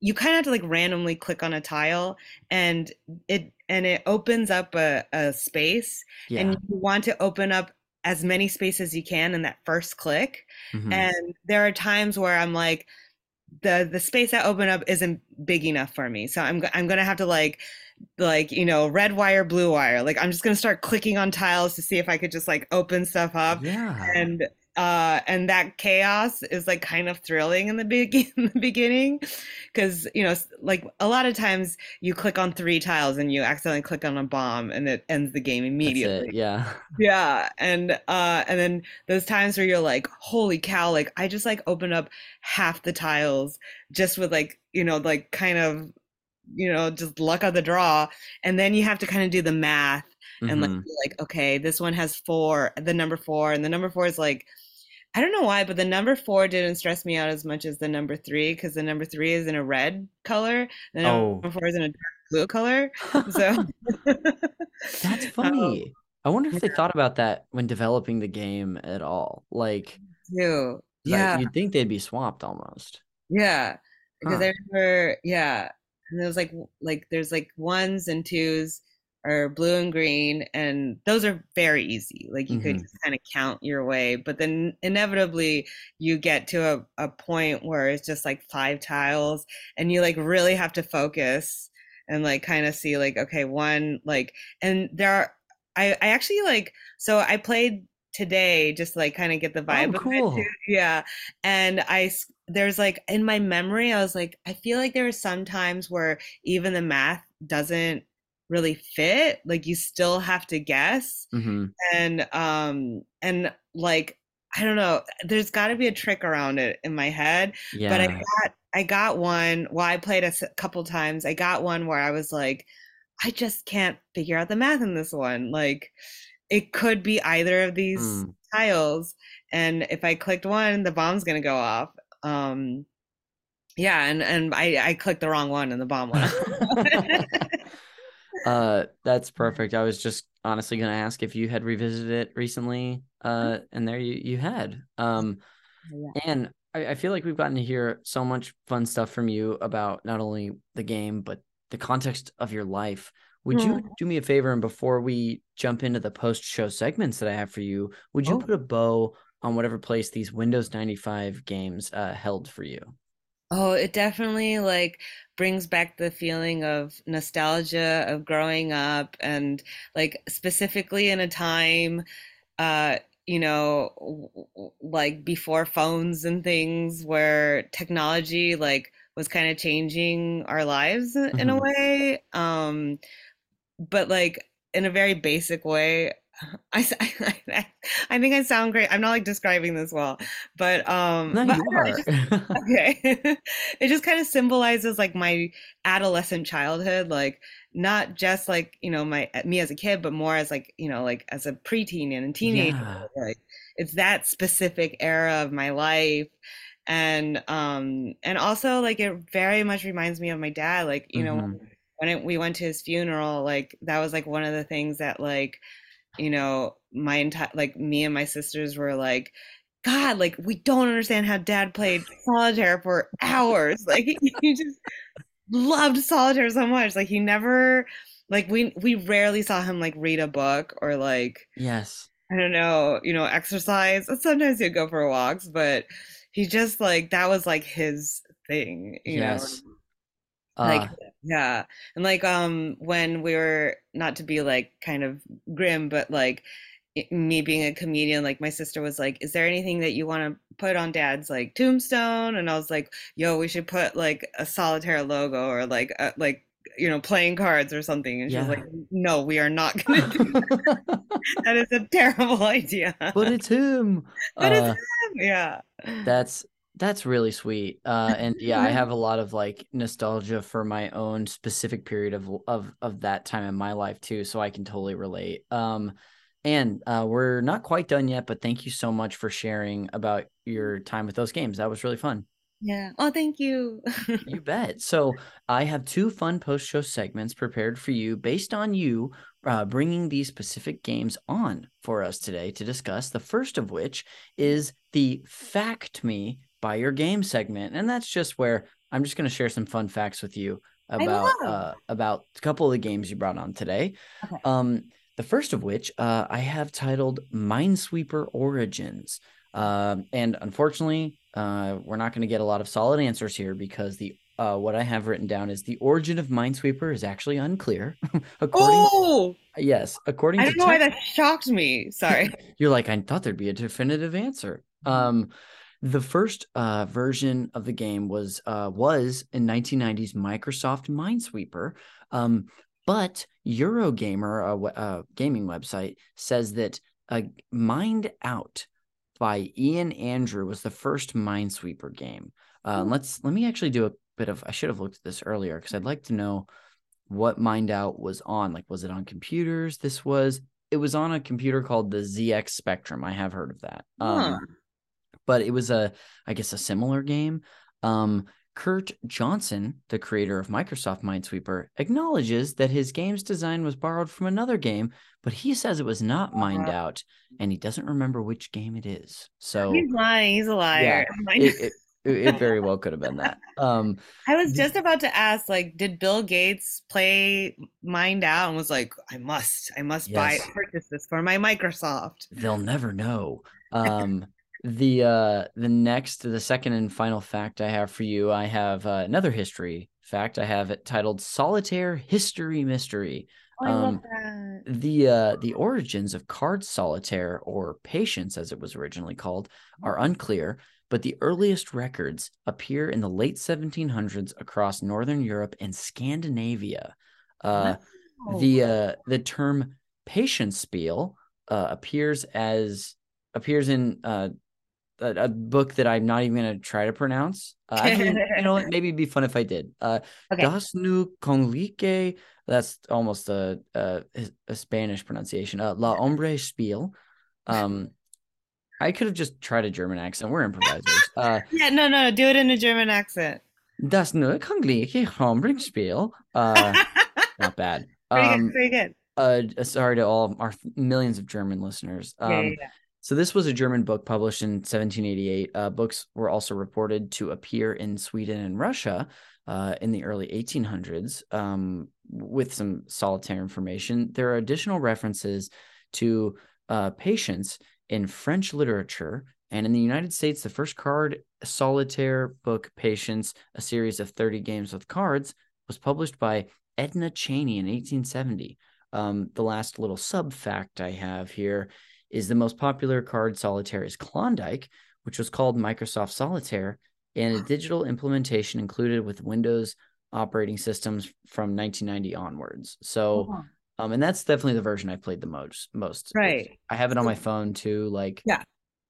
you kind of have to like randomly click on a tile and it and it opens up a, a space yeah. and you want to open up as many spaces as you can in that first click. Mm-hmm. and there are times where i'm like the the space that opened up isn't big enough for me. So i'm i'm gonna have to like like you know red wire blue wire. Like i'm just gonna start clicking on tiles to see if i could just like open stuff up. Yeah. And uh and that chaos is like kind of thrilling in the, be- in the beginning because you know like a lot of times you click on three tiles and you accidentally click on a bomb and it ends the game immediately yeah yeah and uh and then those times where you're like holy cow like i just like opened up half the tiles just with like you know like kind of you know just luck of the draw and then you have to kind of do the math and mm-hmm. like like okay this one has four the number four and the number four is like i don't know why but the number four didn't stress me out as much as the number three because the number three is in a red color and the number oh. four is in a dark blue color so that's funny um, i wonder if yeah. they thought about that when developing the game at all like you yeah like, you'd think they'd be swapped almost yeah because huh. I remember, yeah, and there's like like there's like ones and twos are blue and green and those are very easy like you mm-hmm. could kind of count your way but then inevitably you get to a, a point where it's just like five tiles and you like really have to focus and like kind of see like okay one like and there are i i actually like so i played today just like kind of get the vibe oh, cool. of it too. yeah and i there's like in my memory i was like i feel like there are some times where even the math doesn't really fit like you still have to guess mm-hmm. and um and like i don't know there's got to be a trick around it in my head yeah. but i got i got one well i played a couple times i got one where i was like i just can't figure out the math in this one like it could be either of these mm. tiles and if i clicked one the bomb's going to go off um yeah and and i i clicked the wrong one and the bomb went uh that's perfect i was just honestly going to ask if you had revisited it recently uh and there you you had um yeah. and I, I feel like we've gotten to hear so much fun stuff from you about not only the game but the context of your life, would you Mm. do me a favor and before we jump into the post show segments that I have for you, would you Oh. put a bow on whatever place these Windows 95 games uh, held for you? Oh, it definitely like brings back the feeling of nostalgia of growing up and like specifically in a time uh you know like before phones and things where technology like was kind of changing our lives in in a way um but like in a very basic way. I, I, I think I sound great. I'm not like describing this well, but um, No, but it just okay. It just kind of symbolizes like my adolescent childhood, like not just like you know my me as a kid, but more as like you know like as a preteen and a teenager. yeah. Like it's that specific era of my life, and um and also like it very much reminds me of my dad. Like you know hmm when it, we went to his funeral, like that was like one of the things that like, you know, my entire like me and my sisters were like, God, like we don't understand how dad played solitaire for hours. Like he just loved solitaire so much. Like he never like we we rarely saw him like read a book or like Yes. I don't know, you know, exercise. Sometimes he'd go for walks, but he just like that was like his thing, you know. Yes. Like, Uh, yeah. And like, um, when we were not to be like kind of grim, but like me being a comedian, like my sister was like, "Is there anything that you want to put on Dad's like tombstone?" And I was like, "Yo, we should put like a solitaire logo or like uh, like you know playing cards or something." And she was like, "No, we are not gonna do that. That is a terrible idea." but it's him. But it's Uh, him, yeah. That's that's really sweet. Uh, and yeah, I have a lot of like nostalgia for my own specific period of of of that time in my life too, so I can totally relate. Um, and uh, we're not quite done yet, but thank you so much for sharing about your time with those games. That was really fun. Yeah. Oh, thank you. You bet. So I have two fun post-show segments prepared for you based on you uh, bringing these specific games on for us today to discuss. The first of which is the Fact Me by Your Game segment, and that's just where I'm just going to share some fun facts with you about uh, about a couple of the games you brought on today. Okay. Um, the first of which uh, I have titled Minesweeper Origins. Um, and unfortunately, uh, we're not going to get a lot of solid answers here because the uh, what I have written down is the origin of Minesweeper is actually unclear. according, Oh, yes, according I to don't know why that shocked me. Sorry. you're like, I thought there'd be a definitive answer. Um, the first uh, version of the game was uh, was in 1990s Microsoft Minesweeper, um, but Eurogamer, a, a gaming website, says that uh, Mind Out by Ian Andrew was the first Minesweeper game. Uh, Hmm. let's let me actually do a bit of. I should have looked at this earlier because I'd like to know what Mined-Out was on. Like, was it on computers? This was. It was on a computer called the ZX Spectrum. I have heard of that. Um. But it was a i guess a similar game um curt johnson the creator of microsoft minesweeper acknowledges that his game's design was borrowed from another game but he says it was not mined Uh, out and he doesn't remember which game it is so He's lying. He's a liar. it, it, it it very well could have been that um I was just about to ask, like, did Bill Gates play Mined-Out and was like, I must, I must buy, purchase this for my Microsoft. they'll never know um the uh the next the second and final fact i have for you i have uh, another history fact i have it titled solitaire history mystery Oh, I love um that. the uh the origins of card solitaire or patience as it was originally called are unclear but the earliest records appear in the late 1700s across northern europe and scandinavia uh Wow. the uh the term patiencespiel uh appears as appears in uh a, a book that I'm not even gonna try to pronounce. Uh, actually, you know? Maybe it'd be fun if I did. Uh, Okay. Das nu Conlique. That's almost a, a a Spanish pronunciation. Uh, La Hombre Spiel. Um, I could have just tried a German accent. We're improvisers. Uh, Yeah, no, no, do it in a German accent. Das nu Conlique Hombre Spiel. Uh, not bad. Pretty good, Um, pretty good. uh, sorry to all our millions of German listeners. Yeah, yeah, Um, yeah. So this was a German book published in 1788. Uh, books were also reported to appear in Sweden and Russia, uh, in the early 1800s um, with some solitaire information. There are additional references to uh, patience in French literature. And in the United States, the first card solitaire book, Patience, a series of 30 games with cards, was published by Ednah Cheney in 1870. Um, the last little sub fact I have here is the most popular card solitaire is Klondike, which was called Microsoft Solitaire, and a digital implementation included with Windows operating systems from 1990 onwards. So, Oh, um, and that's definitely the version I played the most. Most Right. I have it on my phone too. Like, Yeah.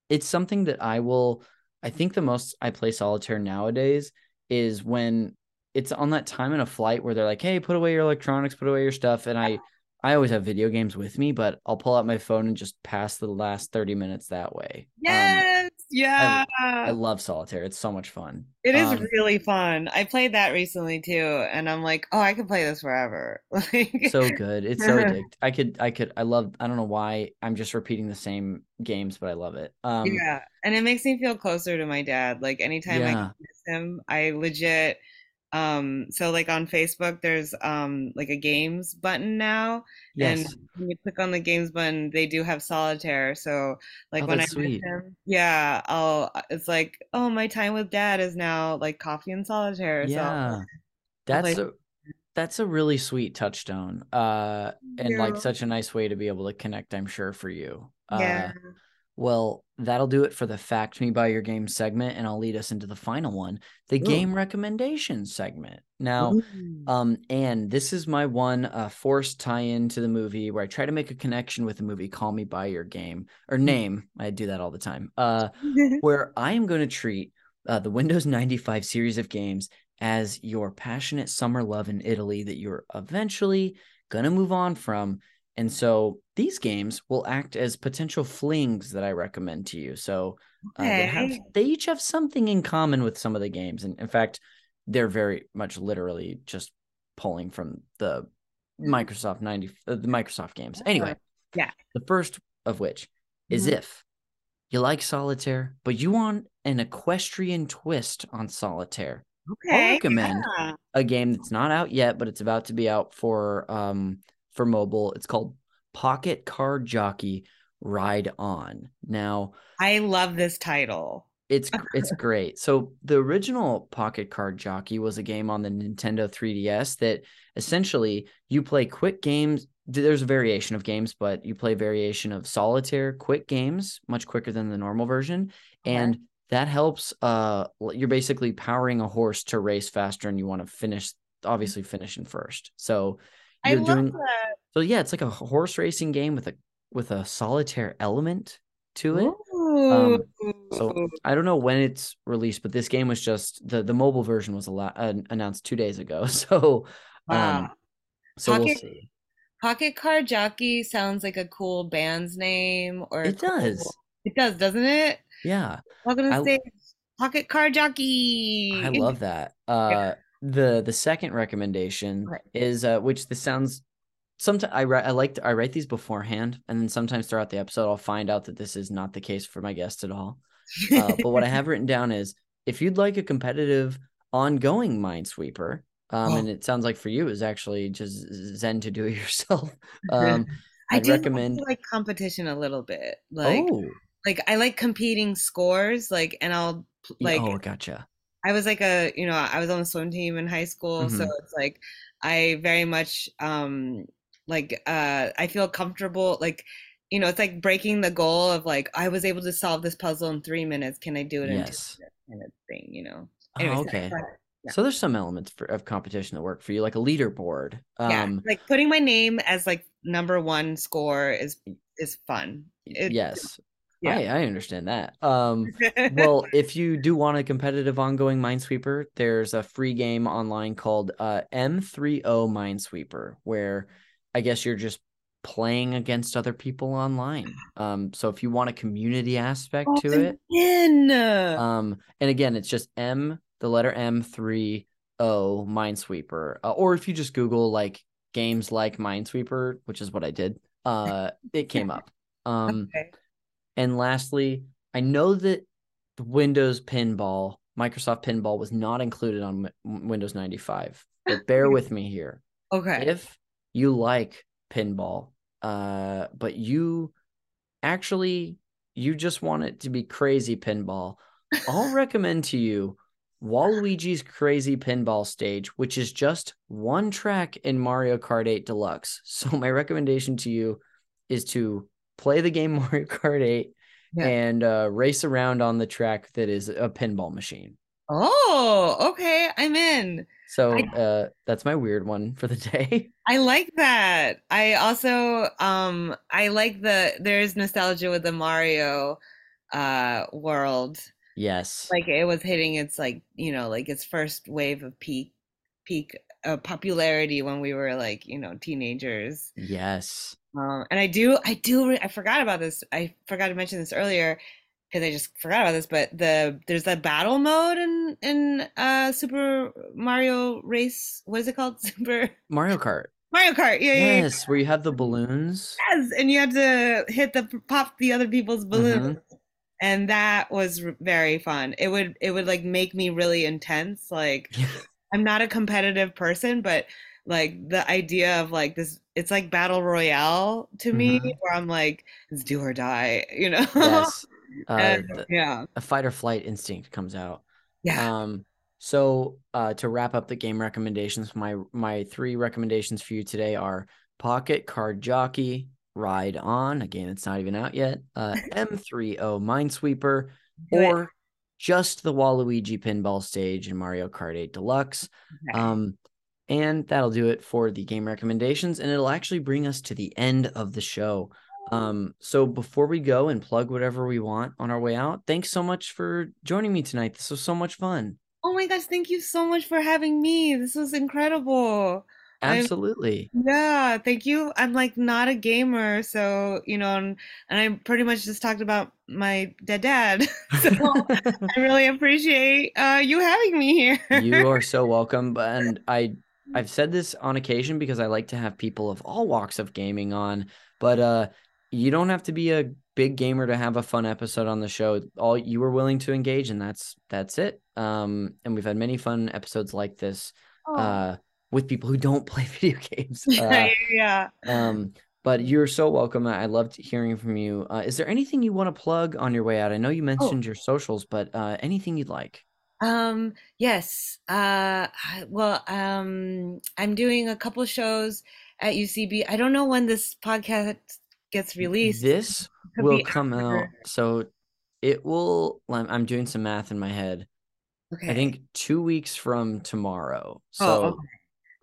it's something that I will. I think the most I play solitaire nowadays is when it's on that time in a flight where they're like, "Hey, put away your electronics, put away your stuff," and I. I always have video games with me, but I'll pull out my phone and just pass the last 30 minutes that way. Um, Yes. Yeah. I love solitaire. It's so much fun. It is Um, really fun. I played that recently too, and I'm like, oh, I could play this forever. Like, so good. It's so addictive. I could, I could, I love. I don't know why I'm just repeating the same games, but I love it. Um, yeah, and it makes me feel closer to my dad. Like anytime I miss him, I legit. Um, so like on Facebook, there's um like a games button now, yes. and when you click on the games button, they do have solitaire. So like Oh, when I sweet. yeah, I'll. It's like, oh, my time with dad is now like coffee and solitaire. So Yeah. I'll That's a that's a really sweet touchstone. Uh, and like such a nice way to be able to connect. I'm sure for you. Uh, yeah. Well, that'll do it for the fact me by your game segment, and I'll lead us into the final one, the Ooh. game recommendation segment. Now, Ooh. Um, and this is my one uh, forced tie-in to the movie where I try to make a connection with the movie Call Me by Your Game or name. I do that all the time. Uh, where I am going to treat uh, the Windows 95 series of games as your passionate summer love in Italy that you're eventually going to move on from. And so these games will act as potential flings that I recommend to you. So uh, they, have, they each have something in common with some of the games. And in fact, they're very much literally just pulling from the Microsoft 90, uh, the Microsoft games. Anyway, Yeah. the first of which is Mhm. if you like solitaire, but you want an equestrian twist on solitaire, Okay. recommend yeah. a game that's not out yet, but it's about to be out for um for mobile. It's called Pocket Card Jockey Ride On. Now, I love this title. it's it's great. So the original Pocket Card Jockey was a game on the Nintendo 3DS that essentially you play quick games. There's a variation of games, but you play variation of solitaire quick games, much quicker than the normal version, Okay. and that helps. Uh, you're basically powering a horse to race faster, and you want to finish, obviously, finishing first. So I love doing. that. So yeah, it's like a horse racing game with a with a solitaire element to it. Um, So I don't know when it's released, but this game was just the the mobile version was a lot uh, announced two days ago. So wow. um, so we'll Pocket- see. Pocket Card Jockey sounds like a cool band's name or It does. cool- It does, doesn't it? Yeah, Welcome to I- stage. Pocket Car Jockey. I love that. Uh, the the second recommendation Right. is uh, which this sounds. Sometimes I write I like to, I write these beforehand, and then sometimes throughout the episode I'll find out that this is not the case for my guests at all. Uh, but what I have written down is if you'd like a competitive, ongoing Minesweeper, um, Oh. and it sounds like for you is actually just zen to do it yourself. Um, I I'd do recommend- like competition a little bit. Like oh, like I like competing scores, like and I'll like oh, gotcha. I was like a, you know, I was on the swim team in high school, so Mhm. it's like I very much um like uh I feel comfortable like you know, it's like breaking the goal of like I was able to solve this puzzle in 3 minutes, can I do it in 2 Yes. minutes kind of thing, you know. Oh, okay. but, yeah. So there's some elements for, of competition that work for you, like a leaderboard. yeah, Um, like putting my name as like number 1 score is is fun. It- yes, yeah. I, I understand that. Um, well, if you do want a competitive ongoing Minesweeper, there's a free game online called uh, M30 Minesweeper, where I guess you're just playing against other people online. Um, so if you want a community aspect Oh, to it, um, and again, it's just M, the letter M three O Minesweeper, uh, or if you just Google like games like Minesweeper, which is what I did, uh, it came up. Um, okay. And lastly, I know that the Windows Pinball Microsoft Pinball was not included on Windows 95. But bear with me here. Okay. If you like pinball, uh, but you actually you just want it to be crazy pinball, I'll recommend to you Waluigi's Crazy Pinball Stage, which is just one track in Mario Kart 8 Deluxe. So my recommendation to you is to play the game Mario Kart 8 Yeah. and uh, race around on the track that is a pinball machine. Oh, okay. I'm in. So I- uh, that's my weird one for the day. I like that. I also um I like the there's nostalgia with the Mario uh world. yes. Like it was hitting its like, you know, like its first wave of peak peak uh, popularity when we were like, you know, teenagers. yes. Um and I do I do I forgot about this. I forgot to mention this earlier because I just forgot about this, but the there's that battle mode in in uh Super Mario Race. What is it called? Super Mario Kart. Mario Kart. Yeah, yeah, yeah. Yes, where you have the balloons. Yes, and you had to hit the pop the other people's balloons, and that was very fun. It would it would like make me really intense. Like I'm not a competitive person, but like the idea of like this, it's like battle royale to me, Mhm. where I'm like, it's do or die, you know? yes. Uh, And, the, yeah, a fight or flight instinct comes out. yeah. Um, so uh, to wrap up the game recommendations, my my three recommendations for you today are Pocket Card Jockey, Ride On. Again, it's not even out yet. Uh, M30 Minesweeper, or just the Waluigi Pinball Stage in Mario Kart 8 Deluxe. Okay. Um, and that'll do it for the game recommendations, and it'll actually bring us to the end of the show. Um, so before we go and plug whatever we want on our way out, thanks so much for joining me tonight. This was so much fun. oh my gosh, thank you so much for having me. This was incredible. I'm- Absolutely. Yeah, thank you. I'm like not a gamer, so you know, and, and I pretty much just talked about my dead dad. so I really appreciate uh, you having me here. you are so welcome. And I I've said this on occasion because I like to have people of all walks of gaming on, but uh you don't have to be a big gamer to have a fun episode on the show. All you were willing to engage and that's that's it. Um and we've had many fun episodes like this Oh, uh with people who don't play video games. yeah, Uh, yeah. um but you're so welcome. I loved hearing from you. Uh, is there anything you want to plug on your way out? I know you mentioned your socials, but uh, anything you'd like? Um, yes. Uh, well, um, I'm doing a couple shows at UCB. I don't know when this podcast gets released. This will come out. So it will. I'm I'm doing some math in my head. Okay. I think two weeks from tomorrow. So, Oh, okay.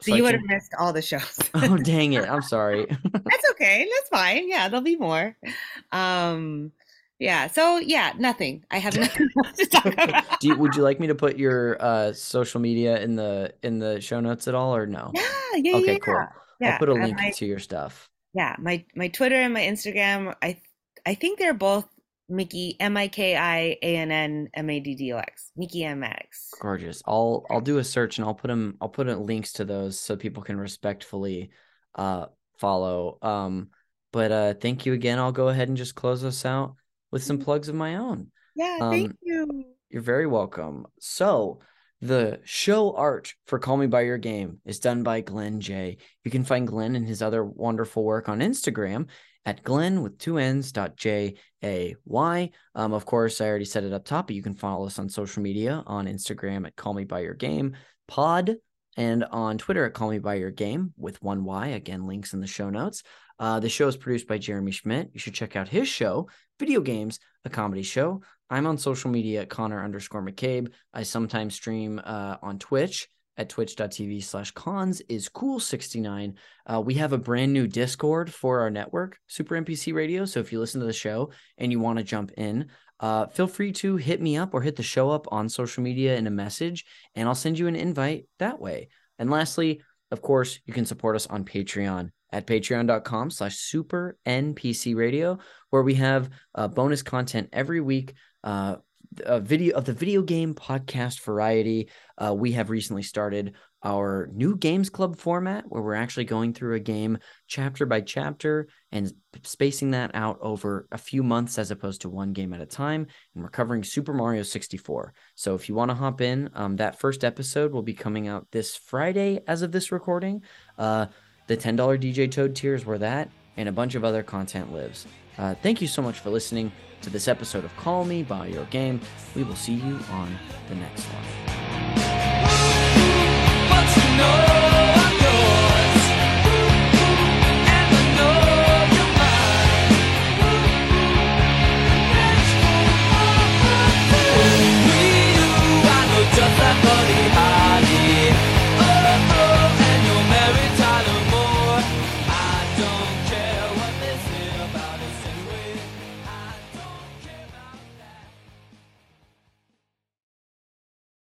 So I you would have missed all the shows. Oh dang it! I'm sorry. That's okay. That's fine. Yeah, there'll be more. Um, yeah. So yeah, nothing. I have nothing to talk about. Do you, would you like me to put your uh social media in the in the show notes at all or no? Yeah, yeah, Okay, yeah. cool. Yeah, I'll put a link to your stuff. yeah, my my Twitter and my Instagram. I I think they're both Mickey M I K I A N N M A D D O X. Mickey M Maddox. Gorgeous. I'll I'll do a search and I'll put them I'll put in links to those so people can respectfully uh follow. Um but uh thank you again. I'll go ahead and just close us out with some plugs of my own. Yeah, thank Um, you. You're very welcome. So, the show art for Call Me By Your Game is done by Glenn J. You can find Glenn and his other wonderful work on Instagram at Glenn with two N's dot J A Y. Um, of course, I already said it up top, but you can follow us on social media on Instagram at Call Me By Your Game Pod and on Twitter at Call Me By Your Game with one Y. Again, links in the show notes. Uh, the show is produced by Jeremy Schmidt. You should check out his show, Video Games, a comedy show. I'm on social media at Connor underscore McCabe. I sometimes stream uh, on Twitch at twitch.tv slash cons is cool 69. Uh, we have a brand new Discord for our network, Super NPC Radio. So if you listen to the show and you want to jump in, uh, feel free to hit me up or hit the show up on social media in a message, and I'll send you an invite that way. And lastly, of course, you can support us on Patreon at patreon.com slash super npc radio where we have uh, bonus content every week uh, a video of the video game podcast variety uh, we have recently started our new games club format where we're actually going through a game chapter by chapter and spacing that out over a few months as opposed to one game at a time. And we're covering Super Mario 64. So if you want to hop in, um, that first episode will be coming out this Friday as of this recording. Uh, the $10 DJ Toad tiers where that and a bunch of other content lives. Uh, thank you so much for listening to this episode of Call Me by Your Game. We will see you on the next one.